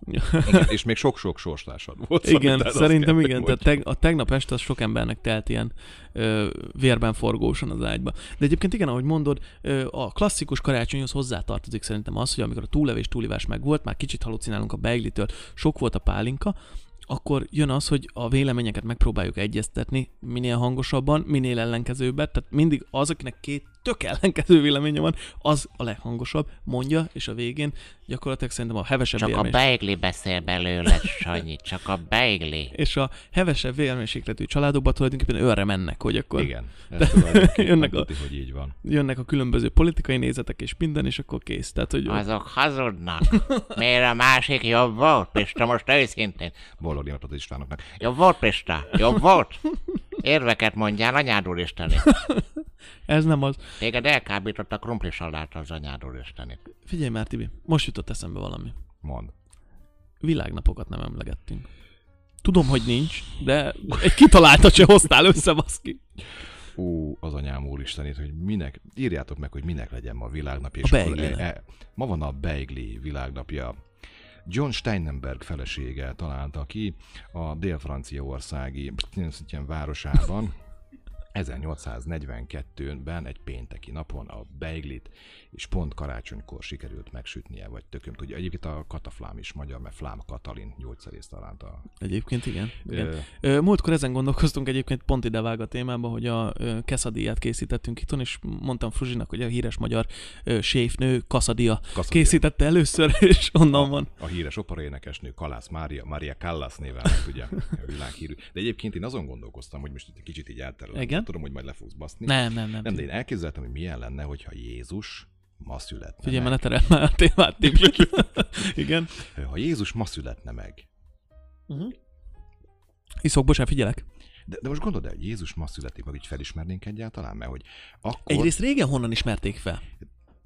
Igen, és még sok-sok sorstársad volt. Igen, szerintem kell, igen. hogy Tehát teg, a tegnap este az sok embernek telt ilyen ö, vérben forgósan az ágyba. De egyébként igen, ahogy mondod, ö, a klasszikus karácsonyhoz hozzátartozik szerintem az, hogy amikor a túlevés, túlivás meg volt, már kicsit halucinálunk a beiglitől, sok volt a pálinka, akkor jön az, hogy a véleményeket megpróbáljuk egyeztetni minél hangosabban, minél ellenkezőbbet, tehát mindig az, akinek két tök ellenkező véleménye van, az a leghangosabb, mondja, és a végén gyakorlatilag szerintem a hevesebb Csak a vélemény- beigli beszél belőle, Sanyi, csak a beigli. és a hevesebb véleménységletű családokba tulajdonképpen őre mennek, hogy akkor Igen, tulajdonképpen Jönnek a- hogy így van. jönnek a különböző politikai nézetek és minden, és akkor kész. Tehát, hogy Azok hazudnak. Miért a másik jobb volt, Pista, most őszintén. Boldog napot Istvánoknak. Jobb volt, Pista, jobb volt. Érveket mondjál, anyádul isteni. ez nem az. Téged elkábított a krumpli salát az anyádul isteni. Figyelj már, Tibi, most jutott eszembe valami. Mond. Világnapokat nem emlegettünk. Tudom, hogy nincs, de egy kitaláltat se hoztál össze, baszki. Ú, az anyám úristenét, hogy minek, írjátok meg, hogy minek legyen ma a világnapja. A és akkor e, e, ma van a Beigli világnapja. John Steinenberg felesége találta ki a dél-franciaországi városában 1842-ben egy pénteki napon a beiglit, és pont karácsonykor sikerült megsütnie, vagy tököm tudja. Egyébként a kataflám is magyar, mert Flám Katalin gyógyszerész találta. Egyébként igen. igen. Ö, múltkor ezen gondolkoztunk egyébként pont ide vág a témába, hogy a keszadíját készítettünk itthon, és mondtam Fruzsinak, hogy a híres magyar séfnő kaszadia Kaszadia. készítette először, és onnan van. a híres operaénekesnő Kalász Mária, Maria Callas néven, lett, ugye, világhírű. De egyébként én azon gondolkoztam, hogy most itt egy kicsit így elterelem. Igen? Tudom, hogy majd le fogsz baszni. Nem, nem, nem. Nem, de én elképzeltem, hogy milyen lenne, hogyha Jézus ma születne Figyelj, meg. tereld már a témát. Igen. Ha Jézus ma születne meg. Iszok, bocsánat, figyelek. De, de most gondolod el, hogy Jézus ma születik, meg így felismernénk egyáltalán, mert hogy akkor... Egyrészt régen honnan ismerték fel?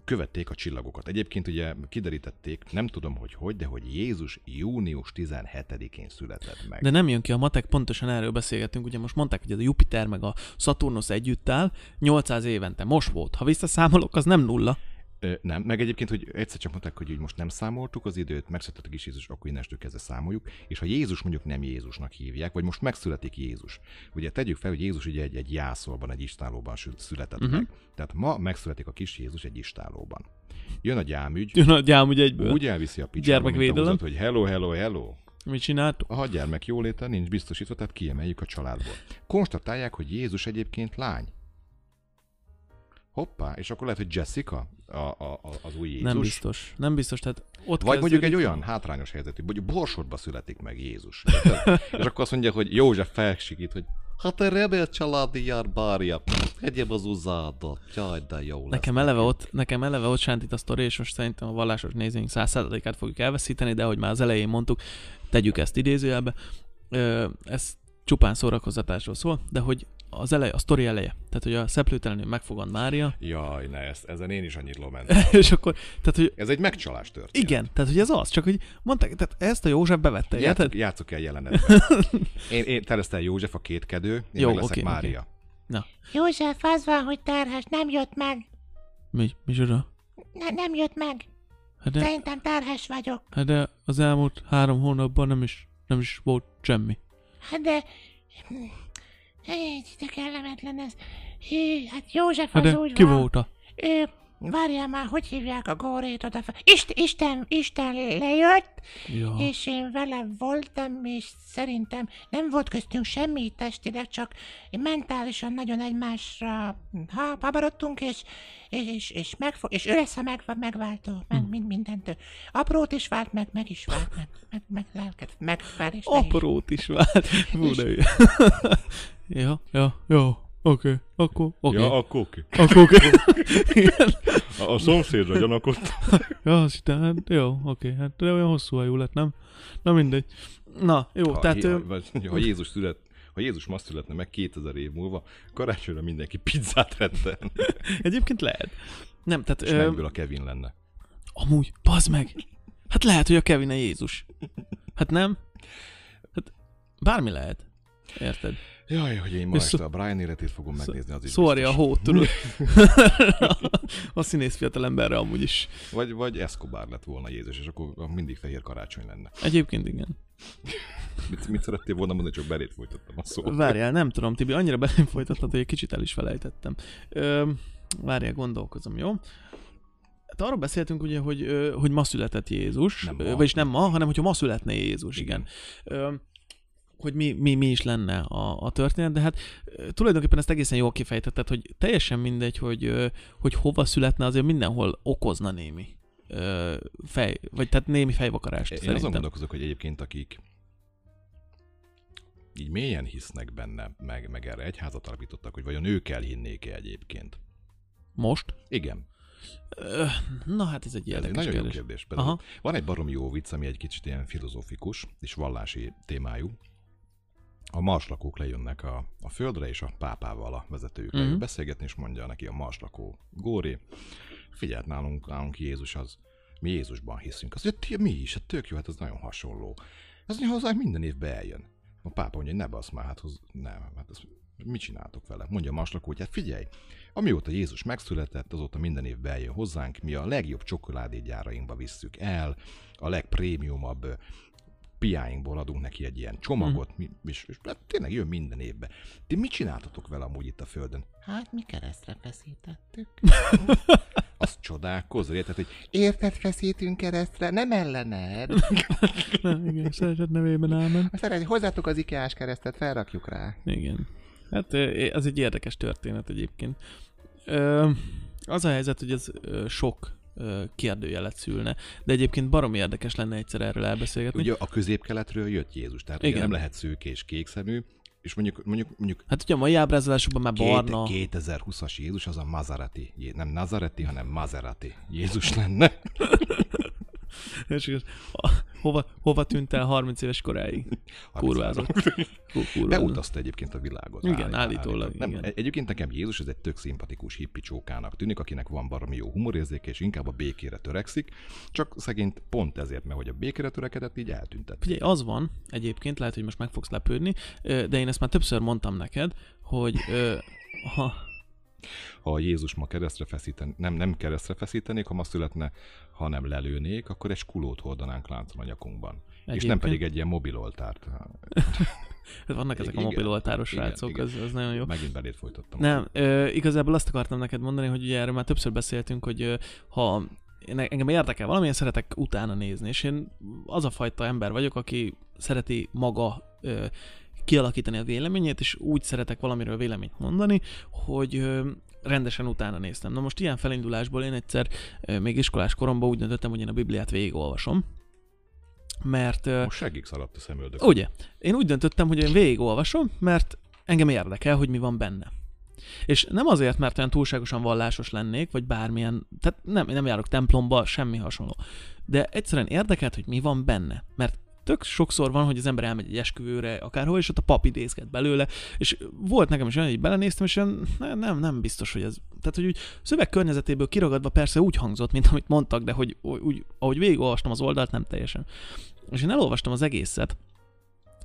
Követték a csillagokat. Egyébként ugye kiderítették, nem tudom, hogy hogy, de hogy Jézus június 17-én született meg. De nem jön ki a matek, pontosan erről beszélgetünk. Ugye most mondták, hogy a Jupiter meg a Saturnus együtt áll, 800 évente. Most volt. Ha visszaszámolok, az nem nulla. Nem, meg egyébként, hogy egyszer csak mondták, hogy így most nem számoltuk az időt, megszületett a kis Jézus, akkor innestől kezdve számoljuk, és ha Jézus mondjuk nem Jézusnak hívják, vagy most megszületik Jézus. Ugye tegyük fel, hogy Jézus ugye egy, egy jászolban, egy istálóban született uh-huh. meg. Tehát ma megszületik a kis Jézus egy istálóban. Jön a gyámügy, Jön a gyám ugye egyből. úgy elviszi a picsába, Gyermekvédelem. húzat, hogy hello, hello, hello. Mit csináltuk? A gyermek jóléte nincs biztosítva, tehát kiemeljük a családból. Konstatálják, hogy Jézus egyébként lány. Hoppá, és akkor lehet, hogy Jessica a, a, a, az új Jézus. Nem biztos. Nem biztos, tehát ott Vagy mondjuk egy olyan hátrányos helyzetű, hogy Borsodba születik meg Jézus. És akkor azt mondja, hogy József felsikít, hogy Hát a rebel családi jár bárja. Egyéb az uzádat. Jaj, de jó lesz. Nekem eleve, ott, nekem eleve ott sántít a sztori, és most szerintem a vallásos nézőink 100%-át fogjuk elveszíteni, de ahogy már az elején mondtuk, tegyük ezt idézőjelbe, ö, ez csupán szórakoztatásról szól, de hogy az eleje, a sztori eleje, tehát hogy a szeplőtelenül megfogad Mária, Jaj, ne, ezt, ezen én is annyit lament. és akkor, tehát hogy Ez egy megcsalás történet. igen, tehát hogy ez az, csak hogy mondták, tehát ezt a József bevette, érted? Játsszuk, játsszuk el jelenetben. Én, én József a kétkedő, én Jó, meg leszek oké, oké. Mária. József, az van, hogy terhes, nem jött meg. Mi, micsoda? Ne, nem jött meg. Hát de, Szerintem terhes vagyok. hát de az elmúlt három hónapban nem is, nem is volt semmi. Hát de... Hé, de kellemetlen ez. Hé, hát József az Hát de úgy ki van. volt a? Ő, várjál már, hogy hívják a górét odafelé? Isten, Isten, Isten lejött, Ja. és én vele voltam, és szerintem nem volt köztünk semmi testileg, csak mentálisan nagyon egymásra ha, habarodtunk, és, és, és, és, megfog, és ő lesz a meg, megváltó, meg, mind, mindentől. Aprót is vált meg, meg is vált, meg, meg, meg lelket, meg fel és. Aprót is vált. Hú, ja, ja, jó. Oké, okay. akkor, oké. Ja, Okay. akkor oké. Akkor oké. A, a szomszédra gyanakodtam. Ja, azt hittem, hát jó, oké, hát de olyan hosszú hajú lett, nem? Na mindegy. Na, jó, Ha, tehát... ha, ö, vagy, ha Jézus szület, ha Jézus ma születne meg 2000 év múlva, karácsonyra mindenki pizzát retten, Egyébként lehet. Nem, tehát... és Ö, a Kevin lenne. amúgy, bazd meg! Hát lehet, hogy a Kevin a Jézus. Hát nem? Hát bármi lehet. Érted? Jaj, hogy én ma este szó- a Brian életét fogom megnézni, az is Szóri a hót, tudod? a színész fiatalemberre amúgy is. Vagy, vagy Escobar lett volna Jézus, és akkor mindig fehér karácsony lenne. Egyébként igen. Mit, mit szerettél volna mondani, csak belét folytattam a szót. Várjál, nem tudom, Tibi, annyira belém folytattad, hogy egy kicsit el is felejtettem. Ö, várjál, gondolkozom, jó? Hát arról beszéltünk ugye, hogy, hogy ma született Jézus, Nem ma. vagyis nem ma, hanem hogyha ma születne Jézus, igen. Igen. igen. Ö, hogy mi, mi, mi is lenne a, a történet, de hát tulajdonképpen ezt egészen jól kifejtetted, hogy teljesen mindegy, hogy, hogy hova születne, azért mindenhol okozna némi fej, vagy tehát némi fejvakarást Én azon szerintem. gondolkozok, hogy egyébként akik így mélyen hisznek benne, meg, meg erre egyházat alapítottak, hogy vajon ők elhinnék-e egyébként. Most? Igen, Ö, na hát ez egy ez egy érdekes nagyon jó kérdés. kérdés. Például Aha. Van egy barom jó vicc, ami egy kicsit ilyen filozófikus és vallási témájú. A marslakók lejönnek a, a földre, és a pápával a vezetőjük mm-hmm. beszélgetni, és mondja neki a marslakó Góri, figyelt nálunk, nálunk Jézus az, mi Jézusban hiszünk. Azt mondja, "Ti- mi is, hát tök jó, hát ez nagyon hasonló. Mondja, hozzánk minden évben eljön. A pápa mondja, hogy ne basz már, hát hoz, nem, hát ezt, mit csináltok vele? Mondja a marslakó, hogy hát figyelj, amióta Jézus megszületett, azóta minden évben eljön hozzánk, mi a legjobb csokoládégyárainkba visszük el, a legprémiumabb piáinkból adunk neki egy ilyen csomagot, mi, és, és hát tényleg jön minden évben. Ti mit csináltatok vele amúgy itt a Földön? Hát mi keresztre feszítettük. Azt csodálkozol, érted, hogy Érted, feszítünk keresztre, nem ellened. Nem, igen, szeretet nevében ámen. Szeretj, hozzátok az ikeás keresztet, felrakjuk rá. Igen. Hát ez egy érdekes történet egyébként. Ö, az a helyzet, hogy ez sok kérdőjelet szülne, de egyébként barom érdekes lenne egyszer erről elbeszélgetni. ugye a középkeletről jött Jézus, tehát Igen. nem lehet szőke és kékszemű, és mondjuk, mondjuk, mondjuk Hát ugye a mai ábrázolásokban már barna. Két, 2020-as Jézus az a Mazarati, nem Nazareti, hanem Maserati Jézus lenne. És igaz, hova, hova tűnt el 30 éves koráig? Kurvázott. Kurvázott. Beutazta egyébként a világot. Igen, állítólag, Nem, igen. egy- Egyébként nekem Jézus ez egy tök szimpatikus hippi csókának tűnik, akinek van baromi jó humorérzéke, és inkább a békére törekszik, csak szegényt pont ezért, mert hogy a békére törekedett, így eltüntet. Figyelj, az van egyébként, lehet, hogy most meg fogsz lepődni, de én ezt már többször mondtam neked, hogy ha, Ha Jézus ma keresztre feszíten, nem, nem keresztre feszítenék, ha ma születne, hanem lelőnék, akkor egy skulót hordanánk láncon a nyakunkban. És nem Egyébként- pedig egy ilyen mobiloltárt. vannak ezek a Igen, mobiloltáros igen, srácok, igen. Ez, ez nagyon jó. Megint belét folytattam. Nem, ö, igazából azt akartam neked mondani, hogy ugye erről már többször beszéltünk, hogy ö, ha én, engem érdekel valami, én szeretek utána nézni, és én az a fajta ember vagyok, aki szereti maga ö, kialakítani a véleményét, és úgy szeretek valamiről véleményt mondani, hogy rendesen utána néztem. Na most ilyen felindulásból én egyszer még iskolás koromban úgy döntöttem, hogy én a Bibliát végigolvasom, mert Most seggig szaladt a szemöldök. Ugye, én úgy döntöttem, hogy én végigolvasom, mert engem érdekel, hogy mi van benne. És nem azért, mert olyan túlságosan vallásos lennék, vagy bármilyen, tehát nem, nem járok templomba, semmi hasonló. De egyszerűen érdekelt, hogy mi van benne. Mert tök sokszor van, hogy az ember elmegy egy esküvőre, akárhol, és ott a pap idézget belőle, és volt nekem is olyan, hogy belenéztem, és olyan, nem, nem, biztos, hogy ez... Tehát, hogy úgy szöveg környezetéből kiragadva persze úgy hangzott, mint amit mondtak, de hogy úgy, ahogy végigolvastam az oldalt, nem teljesen. És én elolvastam az egészet,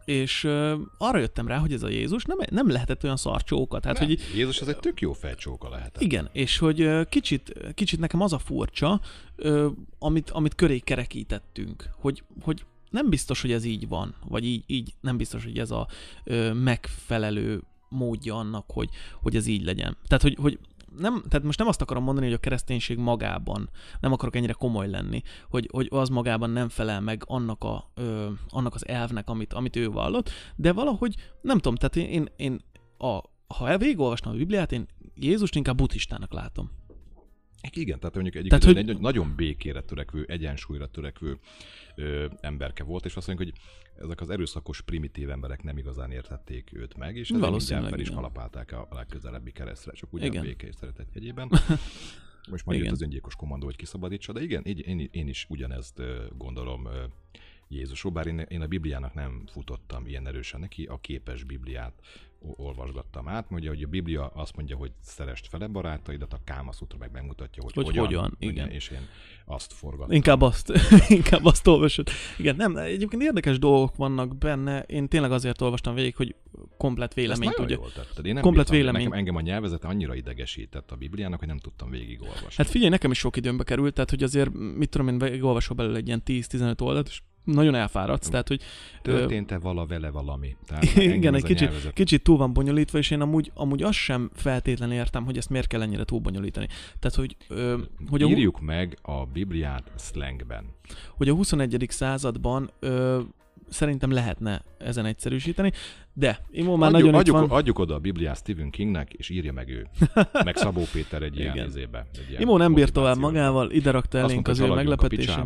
és uh, arra jöttem rá, hogy ez a Jézus nem, nem lehetett olyan szarcsóka. Tehát, Nem, hogy Jézus az egy tök jó fejcsóka lehetett. igen, és hogy ö, kicsit, kicsit nekem az a furcsa, ö, amit, amit köré kerekítettünk, hogy, hogy nem biztos, hogy ez így van, vagy így, így nem biztos, hogy ez a ö, megfelelő módja annak, hogy, hogy ez így legyen. Tehát, hogy, hogy nem, tehát most nem azt akarom mondani, hogy a kereszténység magában, nem akarok ennyire komoly lenni, hogy, hogy az magában nem felel meg annak, a, ö, annak az elvnek, amit, amit ő vallott, de valahogy, nem tudom, tehát én, én, én a, ha végigolvastam a Bibliát, én Jézust inkább buddhistának látom. Igen, tehát mondjuk Tehát, egyébként hogy- egy nagyon békére törekvő, egyensúlyra törekvő ö, emberke volt, és azt mondjuk, hogy ezek az erőszakos, primitív emberek nem igazán értették őt meg, és Valószínűleg, fel is kalapálták a legközelebbi keresztre, csak ugyan Igen. béke és szeretet jegyében. Most majd Igen. jött az öngyilkos kommandó, hogy kiszabadítsa, de igen, így, én, én is ugyanezt gondolom Jézusról, bár én, én a Bibliának nem futottam ilyen erősen neki, a képes Bibliát olvasgattam át. Mondja, hogy a Biblia azt mondja, hogy szerest fele barátaidat, a Káma Sutra meg megmutatja, hogy, Hogy hogyan, hogyan, igen. És én azt forgattam. Inkább azt, inkább azt olvasod. Igen, nem, egyébként érdekes dolgok vannak benne. Én tényleg azért olvastam végig, hogy komplet véleményt nagyon tudja. jól tetted. Én nem Komplet bírtam, vélemény. Nekem, engem a nyelvezete annyira idegesített a Bibliának, hogy nem tudtam végigolvasni. Hát figyelj, nekem is sok időmbe került, tehát hogy azért, mit tudom én, végigolvasol belőle egy ilyen 10-15 oldalt, és nagyon elfáradsz, tehát hogy ö, Történt-e vala vele valami? Tehát Igen, egy a kicsit, nyelvezet- kicsit túl van bonyolítva, és én amúgy, amúgy azt sem feltétlenül értem, hogy ezt miért kell ennyire túl bonyolítani. Tehát, hogy, ö, hogy, a, Írjuk meg a Bibliát slangben. hogy a 21. században ö, szerintem lehetne ezen egyszerűsíteni, de Imó már adjuk, nagyon adjuk, van. adjuk oda a Bibliát Stephen Kingnek, és írja meg ő. Meg Szabó Péter egy ilyen izébe. Egy ilyen Imó nem bír tovább magával, ide rakta elénk az ő meglepetését.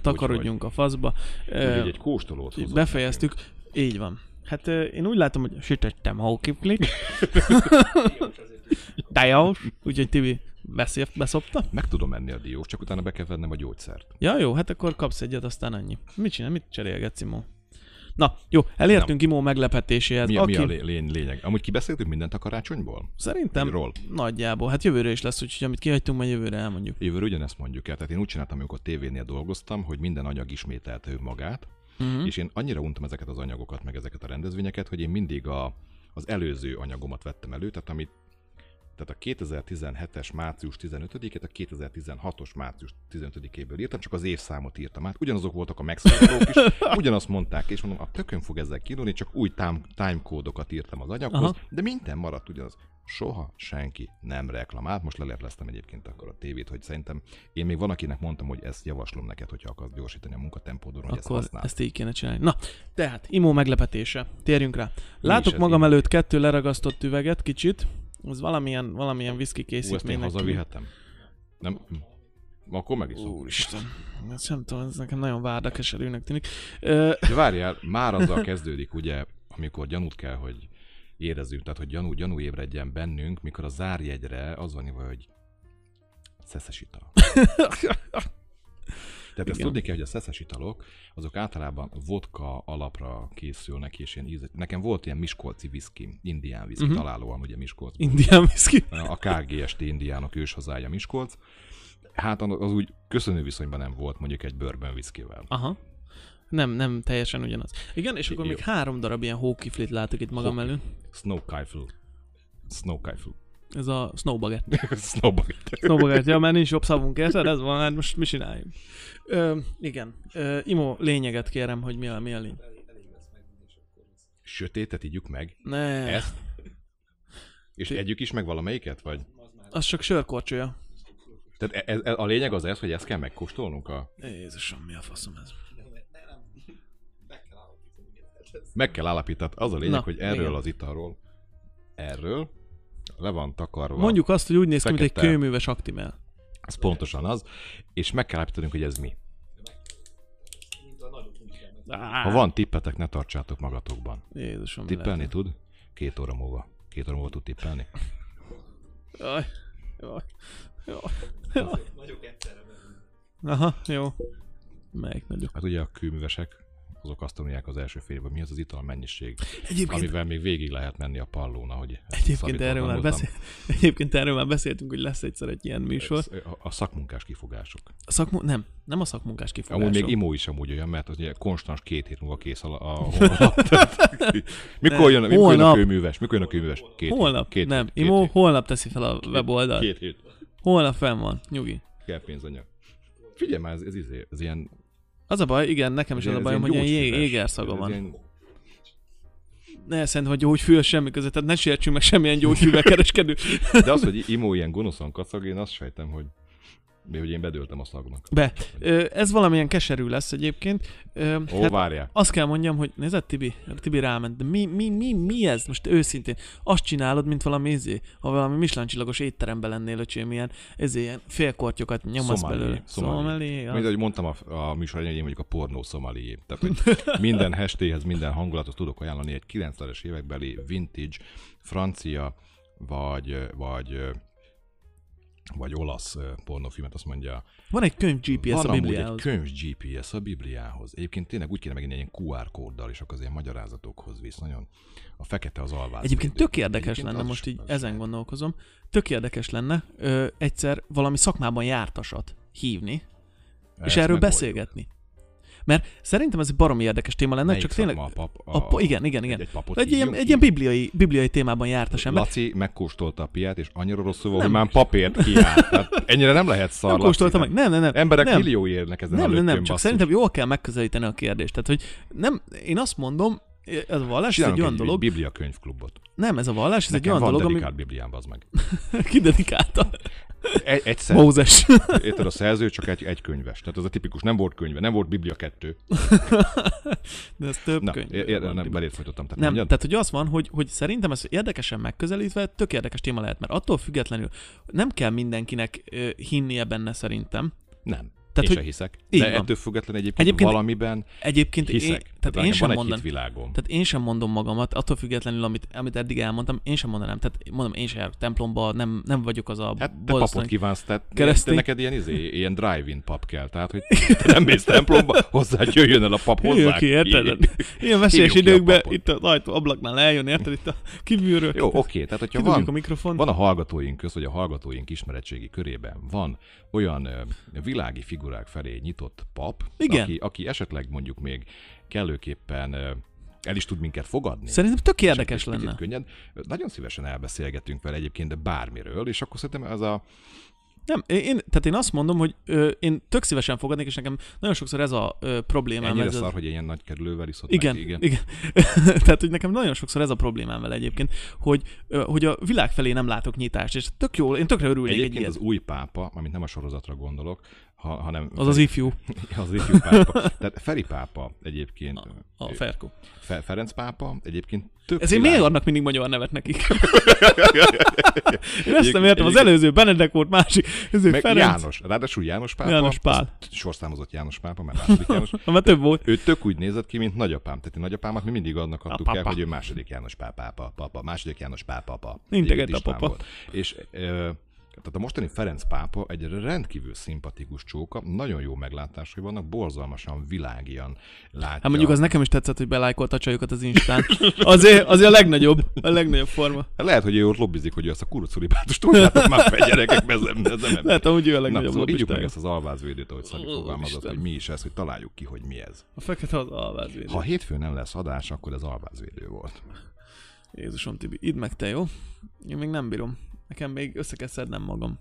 Takarodjunk a faszba. Úgyhogy egy kóstolót hozott Befejeztük. Így van. Hát én úgy látom, hogy sütöttem hókiflit. Tejós. Úgyhogy Tibi beszél, beszopta. nekünk. Meg tudom menni a diós, csak utána be kell vennem a gyógyszert. Ja, jó, hát akkor kapsz egyet, aztán annyi. Mit csinál, mit cserélgetsz, Imó? Na, jó, elértünk Imó meglepetéséhez. Mi, a- aki... mi a lé- lény, lényeg? Amúgy kibeszéltük mindent a karácsonyból? Szerintem Ról. nagyjából. Hát jövőre is lesz, úgyhogy amit kihagytunk, majd jövőre elmondjuk. Jövőre ugyanezt mondjuk el. Tehát én úgy csináltam, amikor tévénél dolgoztam, hogy minden anyag ismételte önmagát, Uh-huh. és én annyira untam ezeket az anyagokat, meg ezeket a rendezvényeket, hogy én mindig a, az előző anyagomat vettem elő, tehát amit tehát a 2017-es március 15-et a 2016-os március 15-éből írtam, csak az évszámot írtam át. Ugyanazok voltak a megszállók is, ugyanazt mondták, és mondom, a tökön fog ezzel kilóni, csak új time, timecódokat írtam az anyaghoz, Aha. De minden maradt ugyanaz. Soha senki nem reklamált. Most lelepleztem egyébként akkor a tévét, hogy szerintem én még van, akinek mondtam, hogy ezt javaslom neked, hogyha akarsz gyorsítani a munkatempódon, hogy ezt Akkor használd. ezt így kéne csinálni. Na, tehát, Imó meglepetése. Térjünk rá. Látok magam Imó? előtt kettő leragasztott üveget, kicsit. Ez valamilyen, valamilyen whisky Ú, ezt én készítménynek. hazavihetem? Nem? Hm. Akkor megiszom. Úristen. Ezt nem tudom, ez nekem nagyon várdakeserűnek tűnik. De várjál, már azzal kezdődik, ugye, amikor gyanút kell, hogy érezzünk, tehát hogy gyanú, gyanú ébredjen bennünk, mikor a zárjegyre az van hogy szeszes ital. Tehát ezt Igen. tudni kell, hogy a szeszes italok, azok általában vodka alapra készülnek, és ilyen íze. Nekem volt ilyen miskolci viszki, indián viszki, uh-huh. találóan ugye Miskolc. Indián whisky. A KGST indiánok őshazája Miskolc. Hát az úgy köszönő viszonyban nem volt mondjuk egy bourbon viszkivel. Aha. Nem, nem teljesen ugyanaz. Igen, és akkor Jó. még három darab ilyen hókiflit látok itt magam előtt. Snow Kifle. Ez a snowbaget. Snowbugget. Snowbaget, ja, mert nincs jobb szavunk, érted? Ez van, hát most mi csináljunk? Ö, igen. Ö, Imo, lényeget kérem, hogy mi a, mi a lény. Sötétet igyuk meg. Ne, Ezt? És együk is meg valamelyiket? Vagy? az csak sörkorcsolya. Tehát ez, ez, a lényeg az ez, hogy ezt kell megkóstolnunk? A... Jézusom, mi a faszom ez? Meg kell állapítani. Az a lényeg, Na, hogy erről igen. az italról, erről le van takarva. Mondjuk azt, hogy úgy néz ki, mint egy kőműves aktimel. Ez pontosan az. És meg kell állapítanunk, hogy ez mi. Ha van tippetek, ne tartsátok magatokban. Jézusom, Tippelni lehet? tud? Két óra múlva. Két óra múlva tud tippelni. Jaj, jaj, jaj, jaj. Aha, jó. Melyik nagyok? Hát ugye a kőművesek, azok azt tanulják az első fél évben, mi az az ital mennyiség, Egyébként, amivel még végig lehet menni a pallón, ahogy egyébként, erről már beszél, egyébként erről már beszéltünk, hogy lesz egyszer egy ilyen műsor. A, a szakmunkás kifogások. A szakmu- nem, nem a szakmunkás kifogások. Amúgy még imó is amúgy olyan, mert az ugye konstans két hét múlva kész a, a honlap. mikor, jön, mikor jön a Holnap. kőműves? Mikor jön a kőműves? Két Holnap, hét, két nem, két Imo hét, holnap teszi fel a weboldalt. Két hét. Holnap fenn van, nyugi. Kell pénzanyag. Figyelj már, ez, ez, ez, ez ilyen... Az a baj, igen, nekem is az a bajom, hogy ilyen jé- gyógyfüves. jégerszaga van. ilyen- Ne, szerintem gyógyfű az semmi között, tehát ne sértsünk meg semmilyen gyógyfűvel kereskedő. De az, hogy imó ilyen gonoszan kacag, én azt sejtem, hogy mi, hogy én bedöltem a szagnak. Be. Ö, Ez valamilyen keserű lesz egyébként. Ö, Ó, hát várjál. azt kell mondjam, hogy nézed Tibi, Tibi ráment, de mi, mi, mi, mi ez most őszintén? Azt csinálod, mint valami izé, ha valami Michelin csillagos étteremben lennél, öcsém, ilyen, ezé, ilyen félkortyokat nyomasz Szomali, belőle. szomali. Szomali, Mint az. ahogy mondtam a, a műsor elején, én vagyok a pornó szomalié. Tehát, hogy minden hestéhez, minden hangulatot tudok ajánlani egy 90-es évekbeli vintage, francia, vagy, vagy, vagy olasz pornófilmet, azt mondja. Van egy könyv GPS Van a amúgy egy Bibliához. könyv GPS a Bibliához. Egyébként tényleg úgy kéne megint egy ilyen QR kóddal, és akkor az ilyen magyarázatokhoz visz. Nagyon a fekete az alváz. Egyébként tök érdekes Egyébként lenne, most így ezen is. gondolkozom, tök érdekes lenne ö, egyszer valami szakmában jártasat hívni, és Ezt erről megoldjuk. beszélgetni. Mert szerintem ez egy baromi érdekes téma lenne, Melyik csak tényleg... a pap? A, pa- igen, igen, igen. Egy, egy papot Egy ilyen, egy ki? ilyen bibliai, bibliai témában jártas ember. Laci megkóstolta a piát, és annyira rosszul volt, hogy már papért kiállt. Tehát ennyire nem lehet szar. nem kóstolta meg. Nem, nem, nem. Emberek nem. milliói érnek ezen a Nem, nem, nem, csak szerintem jól kell megközelíteni a kérdést. Tehát, hogy nem, én azt mondom, ez a vallás, ez egy Csinálunk olyan egy, dolog, egy biblia könyvklubot. nem, ez a vallás, ez egy Nekem olyan van dolog, ami bibliám, az meg. kidedikálta. Egy, egyszer, Mózes. érted, a szerző csak egy, egy könyves. Tehát az a tipikus, nem volt könyve, nem volt biblia kettő. De ez több Na, könyv. ér, van. nem, belét folytottam. Tehát Nem, mondjad? tehát hogy az van, hogy, hogy szerintem ez érdekesen megközelítve tök érdekes téma lehet, mert attól függetlenül nem kell mindenkinek ö, hinnie benne szerintem. nem. Tehát, én hogy- hiszek. Így De van. ettől függetlenül egyébként, Egyébként- valamiben Egyébként hiszek. én, tehát én nekem sem van egy mondanám, hitvilágom. tehát én sem mondom magamat, attól függetlenül, amit, amit eddig elmondtam, én sem mondanám. Tehát mondom, én sem járok templomba, nem, nem vagyok az a Hát te papot kívánsz, tehát keresztény- te neked ilyen, izé, ilyen drive-in pap kell, tehát hogy te nem mész templomba, hozzá jöjjön el a pap hozzá. Ki, érted? Ilyen veszélyes időkben itt az ajtó ablaknál eljön, érted? Itt a kívülről. Jó, oké, tehát hogyha van, a mikrofon. van a hallgatóink köz, vagy a hallgatóink ismeretségi körében van olyan világi figurák felé nyitott pap, Igen. Aki, aki esetleg mondjuk még kellőképpen el is tud minket fogadni. Szerintem tök érdekes lenne. Könnyed. Nagyon szívesen elbeszélgetünk vele egyébként de bármiről, és akkor szerintem ez a Nem, én, tehát én azt mondom, hogy ö, én tök szívesen fogadnék, és nekem nagyon sokszor ez a ö, problémám. ennyire ez az- szar, hogy ilyen nagy kerülővel iszod Igen, meg. igen. igen. Tehát, hogy nekem nagyon sokszor ez a problémám vele egyébként, hogy, ö, hogy a világ felé nem látok nyitást, és tök jó, én tökre örülnék egy Egyébként ilyet. az új pápa, amit nem a sorozatra gondolok, ha, hanem Az az ifjú, az ifjú pápa. Tehát Feri pápa egyébként, a Ferko. Fe- Ferenc pápa egyébként tök Ezért világ- miért adnak mindig magyar nevet nekik? Én ezt nem értem, az előző Benedek volt másik, ezért Meg Ferenc. János, ráadásul János pápa. János Pál. Sorszámozott János pápa, mert második János. Ha már több volt. Ő tök úgy nézett ki, mint nagyapám. Tehát én nagyapámat mi mindig annak adtuk el, hogy ő második János pápa, papa második János pápa, papa. Integet a papa. És ö, Tehát a mostani Ferenc pápa egy rendkívül szimpatikus csóka, nagyon jó meglátásai vannak, borzalmasan világian látja. Hát mondjuk az nekem is tetszett, hogy belájkolta a csajokat az Instán. Azért, azért a legnagyobb, a legnagyobb forma. Lehet, hogy ő ott lobbizik, hogy azt a kurucuribátust tudjátok már fel gyerekek, bezem, bezem. Lehet, amúgy ő a Na, legnagyobb szóval ígyuk meg ezt az alvázvédőt, ahogy Szali Ó, fogalmazott, hogy mi is ez, hogy találjuk ki, hogy mi ez. A fekete az alvázvédő. Ha hétfőn nem lesz adás, akkor ez alvázvédő volt. Jézusom, Tibi, idd meg te, jó? Én még nem bírom. Nekem még össze kell szednem magam.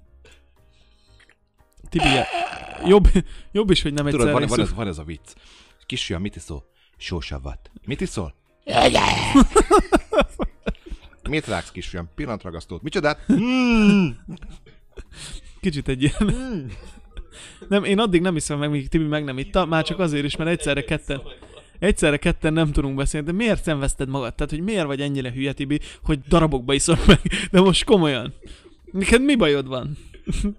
Tibi, jobb, jobb is, hogy nem Tudod, egyszer van, van, iszunk. ez, van ez a vicc. Kisfiam, mit iszol? Sósavat. Mit iszol? Mit rágsz, kisfiam? Pillantragasztót. Micsodát? Kicsit egy ilyen... Nem, én addig nem hiszem meg, míg Tibi meg nem itta, már csak azért is, mert egyszerre ketten, egyszerre ketten nem tudunk beszélni, de miért szenvezted magad? Tehát, hogy miért vagy ennyire hülye, Tibi, hogy darabokba iszol meg? De most komolyan. Neked mi bajod van?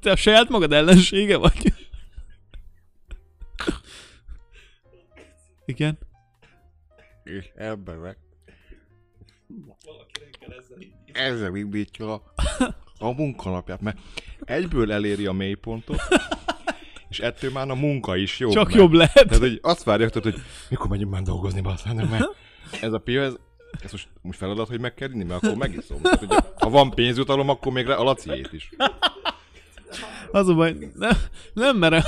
Te a saját magad ellensége vagy? Igen? És emberek. Ezzel indítja a, a munkanapját, mert Egyből eléri a mélypontot, és ettől már a munka is jobb. Csak mert- jobb lehet. Tehát, hogy azt várják, tehát, hogy mikor megyünk már dolgozni, basszám, nem, mert ez a pia, ez, ez most, most feladat, hogy meg kell inni, mert akkor megiszom. Tehát, hogy ha van pénzjutalom, akkor még a laciét is. Az a baj, nem, nem merem.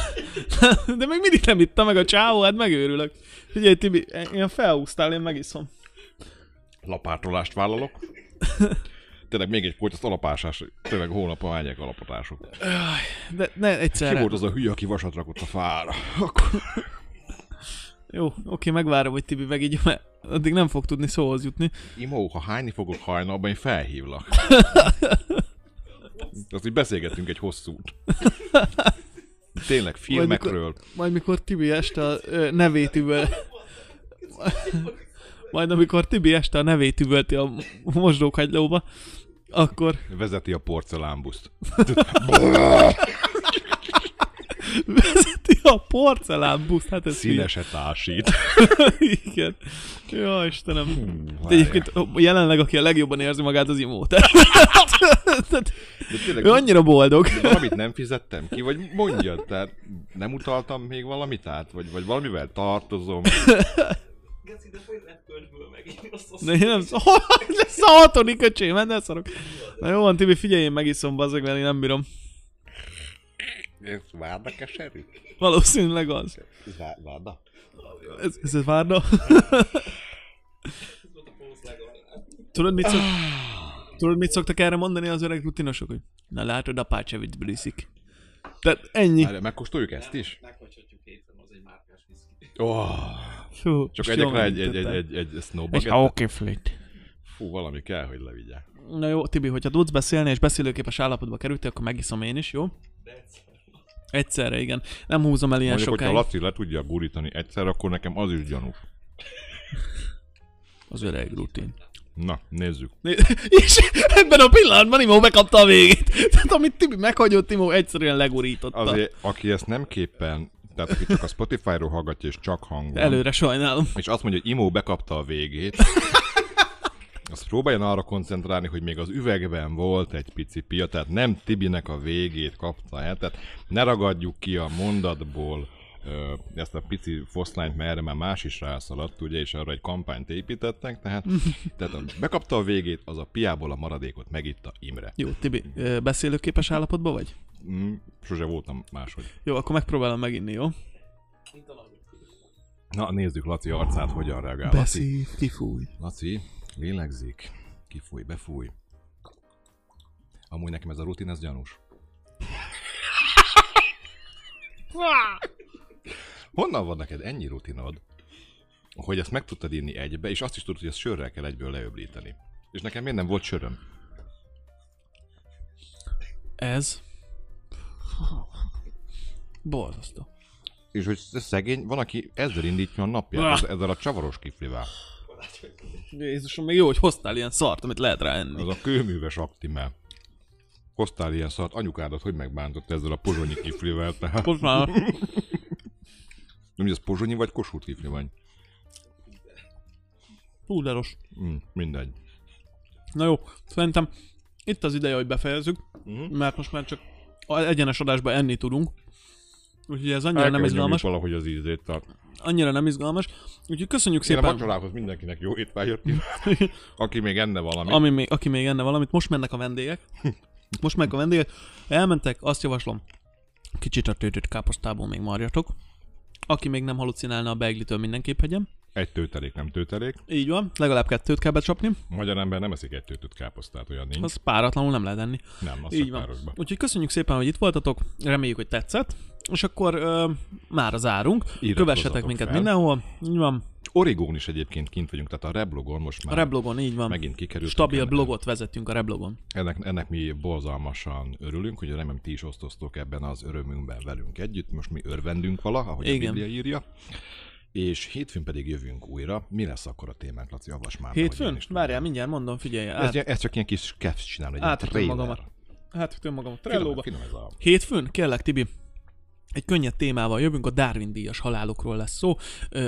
De még mindig nem itta meg a csávó, hát megőrülök. Figyelj, Tibi, ilyen felhúztál, én megiszom. Lapátolást vállalok. Tényleg még egy pont, az alapásás, tényleg hónapon állják alapotások. De ne Ki egyszerre. volt az a hülye, aki vasat rakott a fára? Akkor... Jó, oké, megvárom, hogy Tibi megígyom, mert addig nem fog tudni szóhoz jutni. Imó, ha hányni fogok hajnalban, én felhívlak. Azt így beszélgettünk egy hosszút. Tényleg, filmekről. Majd mikor Tibi este a ö, nevét üvöl... Majd amikor Tibi este a nevét üvölti a mosdókagylóba, akkor Vezeti a porcelánbuszt. vezeti a porcelánbuszt, hát ez. Színeset ásít. Igen. Jó, Istenem. Várjál. De egyébként jelenleg, aki a legjobban érzi magát, az imó. Tehát, tényleg, ő annyira boldog. valamit nem fizettem ki, vagy mondjad, tehát nem utaltam még valamit át, vagy, vagy valamivel tartozom. De én nem szó... Ez a hatodik öcsém, hát ne szarok. Na jó van, Tibi, figyelj, én megiszom, bazzeg, mert én nem bírom. ez várda keserű? Valószínűleg az. Várda? Ez, ez, ez várna. Tudod, mit szok... Tudod, mit szoktak erre mondani az öreg rutinosok, hogy na látod, apácsa viccből iszik. Tehát ennyi. Várjál, megkóstoljuk ezt is? Oh, Fú, csak egyek rá egy, egy, egy, egy, egy Egy bagettet. aukiflit. Fú, valami kell, hogy levigye. Na jó, Tibi, hogyha tudsz beszélni és beszélőképes állapotba kerültél, akkor megiszom én is, jó? Egyszerre, igen. Nem húzom el ilyen Mondjuk, hogyha sokáig. Laci le tudja gurítani egyszer, akkor nekem az is gyanús. Az öreg rutin. Na, nézzük. És ebben a pillanatban Imó bekapta a végét. Tehát amit Tibi meghagyott, Imó egyszerűen legurította. Azért, aki ezt nem képen, tehát aki csak a Spotify-ról hallgatja, és csak hangon, Előre sajnálom. és azt mondja, hogy Imó bekapta a végét, azt próbáljon arra koncentrálni, hogy még az üvegben volt egy pici pia, tehát nem Tibinek a végét kapta el, tehát ne ragadjuk ki a mondatból ezt a pici foszlányt, mert erre már más is rászaladt, ugye, és arra egy kampányt építettek, tehát, tehát bekapta a végét, az a piából a maradékot megitta Imre. Jó, Tibi, beszélőképes állapotban vagy? Mm, sose voltam máshogy. Jó, akkor megpróbálom meginni, jó? Na, nézzük Laci arcát, hogyan reagál. Laci, kifúj. Laci, lélegzik, kifúj, befúj. Amúgy nekem ez a rutin, ez gyanús. Honnan van neked ennyi rutinod, hogy ezt meg tudtad inni egybe, és azt is tudod, hogy ezt sörrel kell egyből leöblíteni. És nekem miért nem volt söröm? Ez. Borzasztó. És hogy szegény, van, aki ezzel indítja a napját, ez- ezzel a csavaros kiflivel. Jézusom, még jó, hogy hoztál ilyen szart, amit lehet rá enni. Az a kőműves aktimel. Hoztál ilyen szart, anyukádat hogy megbántott ezzel a pozsonyi kiflivel, tehát... Most már Nem, ez pozsonyi vagy kossuth kifli vagy? púleros. Mm, mindegy. Na jó, szerintem itt az ideje, hogy befejezzük, Mhm. mert most már csak egyenes adásban enni tudunk. Úgyhogy ez annyira El nem izgalmas. valahogy az ízét. A... Annyira nem izgalmas. Úgyhogy köszönjük Én a szépen, vacsorához mindenkinek jó étvágyat kívánok. Aki még enne valami. ami még, aki még enne valamit. Most mennek a vendégek. Most mennek a vendégek. Elmentek, azt javaslom, kicsit a töltött káposztából még marjatok. Aki még nem halucinálna a beiglitől mindenképp hegyem. Egy tőtelék, nem tőtelék. Így van, legalább kettőt kell becsapni. Magyar ember nem eszik egy tőtött káposztát, olyan nincs. Az páratlanul nem lehet enni. Nem, azt Így van. párosba. Úgyhogy köszönjük szépen, hogy itt voltatok, reméljük, hogy tetszett, és akkor ö, már zárunk. Iratkozzatok Kövessetek minket fel. mindenhol, így van, Origón is egyébként kint vagyunk, tehát a Reblogon most a már Reblogon, így van. megint kikerült. Stabil blogot vezetünk a Reblogon. Ennek, ennek mi borzalmasan örülünk, hogy remélem ti is osztoztok ebben az örömünkben velünk együtt. Most mi örvendünk vala, ahogy Igen. a Biblia írja. És hétfőn pedig jövünk újra. Mi lesz akkor a témánk, Laci? Avas már. Hétfőn? Várjál, mindjárt mondom, figyelj. Ez, Át, ilyen- ez csak ilyen kis kefsz csinál, egy átütöm magamat. átütöm magam a Finom, finom ez a... Hétfőn, kérlek Tibi, egy könnyed témával jövünk, a Darwin díjas halálokról lesz szó,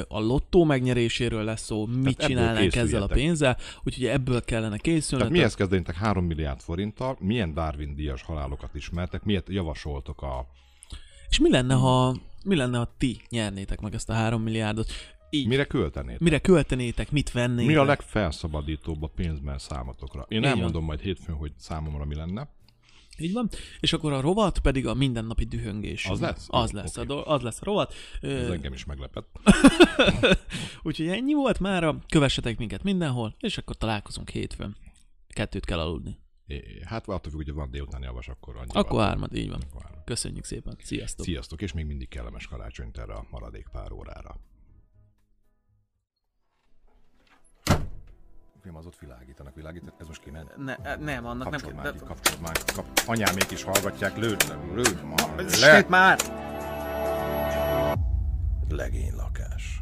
a lottó megnyeréséről lesz szó, mit ebből csinálnánk ezzel a pénzzel, úgyhogy ebből kellene készülni. Tehát mihez kezdenétek 3 milliárd forinttal? Milyen Darwin díjas halálokat ismertek? Miért javasoltok a... És mi lenne, ha, mi lenne, ha ti nyernétek meg ezt a három milliárdot? Így, Mire költenétek? mire költenétek, mit vennétek? Mi a legfelszabadítóbb a pénzben számotokra? Én Így van. elmondom majd hétfőn, hogy számomra mi lenne. Így van. És akkor a rovat pedig a mindennapi dühöngés. Az lesz? Az lesz, a do- az lesz a rovat. Ez Ö, engem is meglepett. úgyhogy ennyi volt mára. Kövessetek minket mindenhol, és akkor találkozunk hétfőn. Kettőt kell aludni. É, hát attól függ, hogy van délutáni javas, akkor annyi. Akkor hármat, így van. Akkor. Köszönjük szépen. Sziasztok. Sziasztok, és még mindig kellemes karácsonyt erre a maradék pár órára. Film az ott világítanak, világítanak, ez most kéne. Ne, nem, annak Kapcsolj már ki, kapcsolj már, kap... anyámék is hallgatják, lőd, lőd már le! Már! Legénylakás.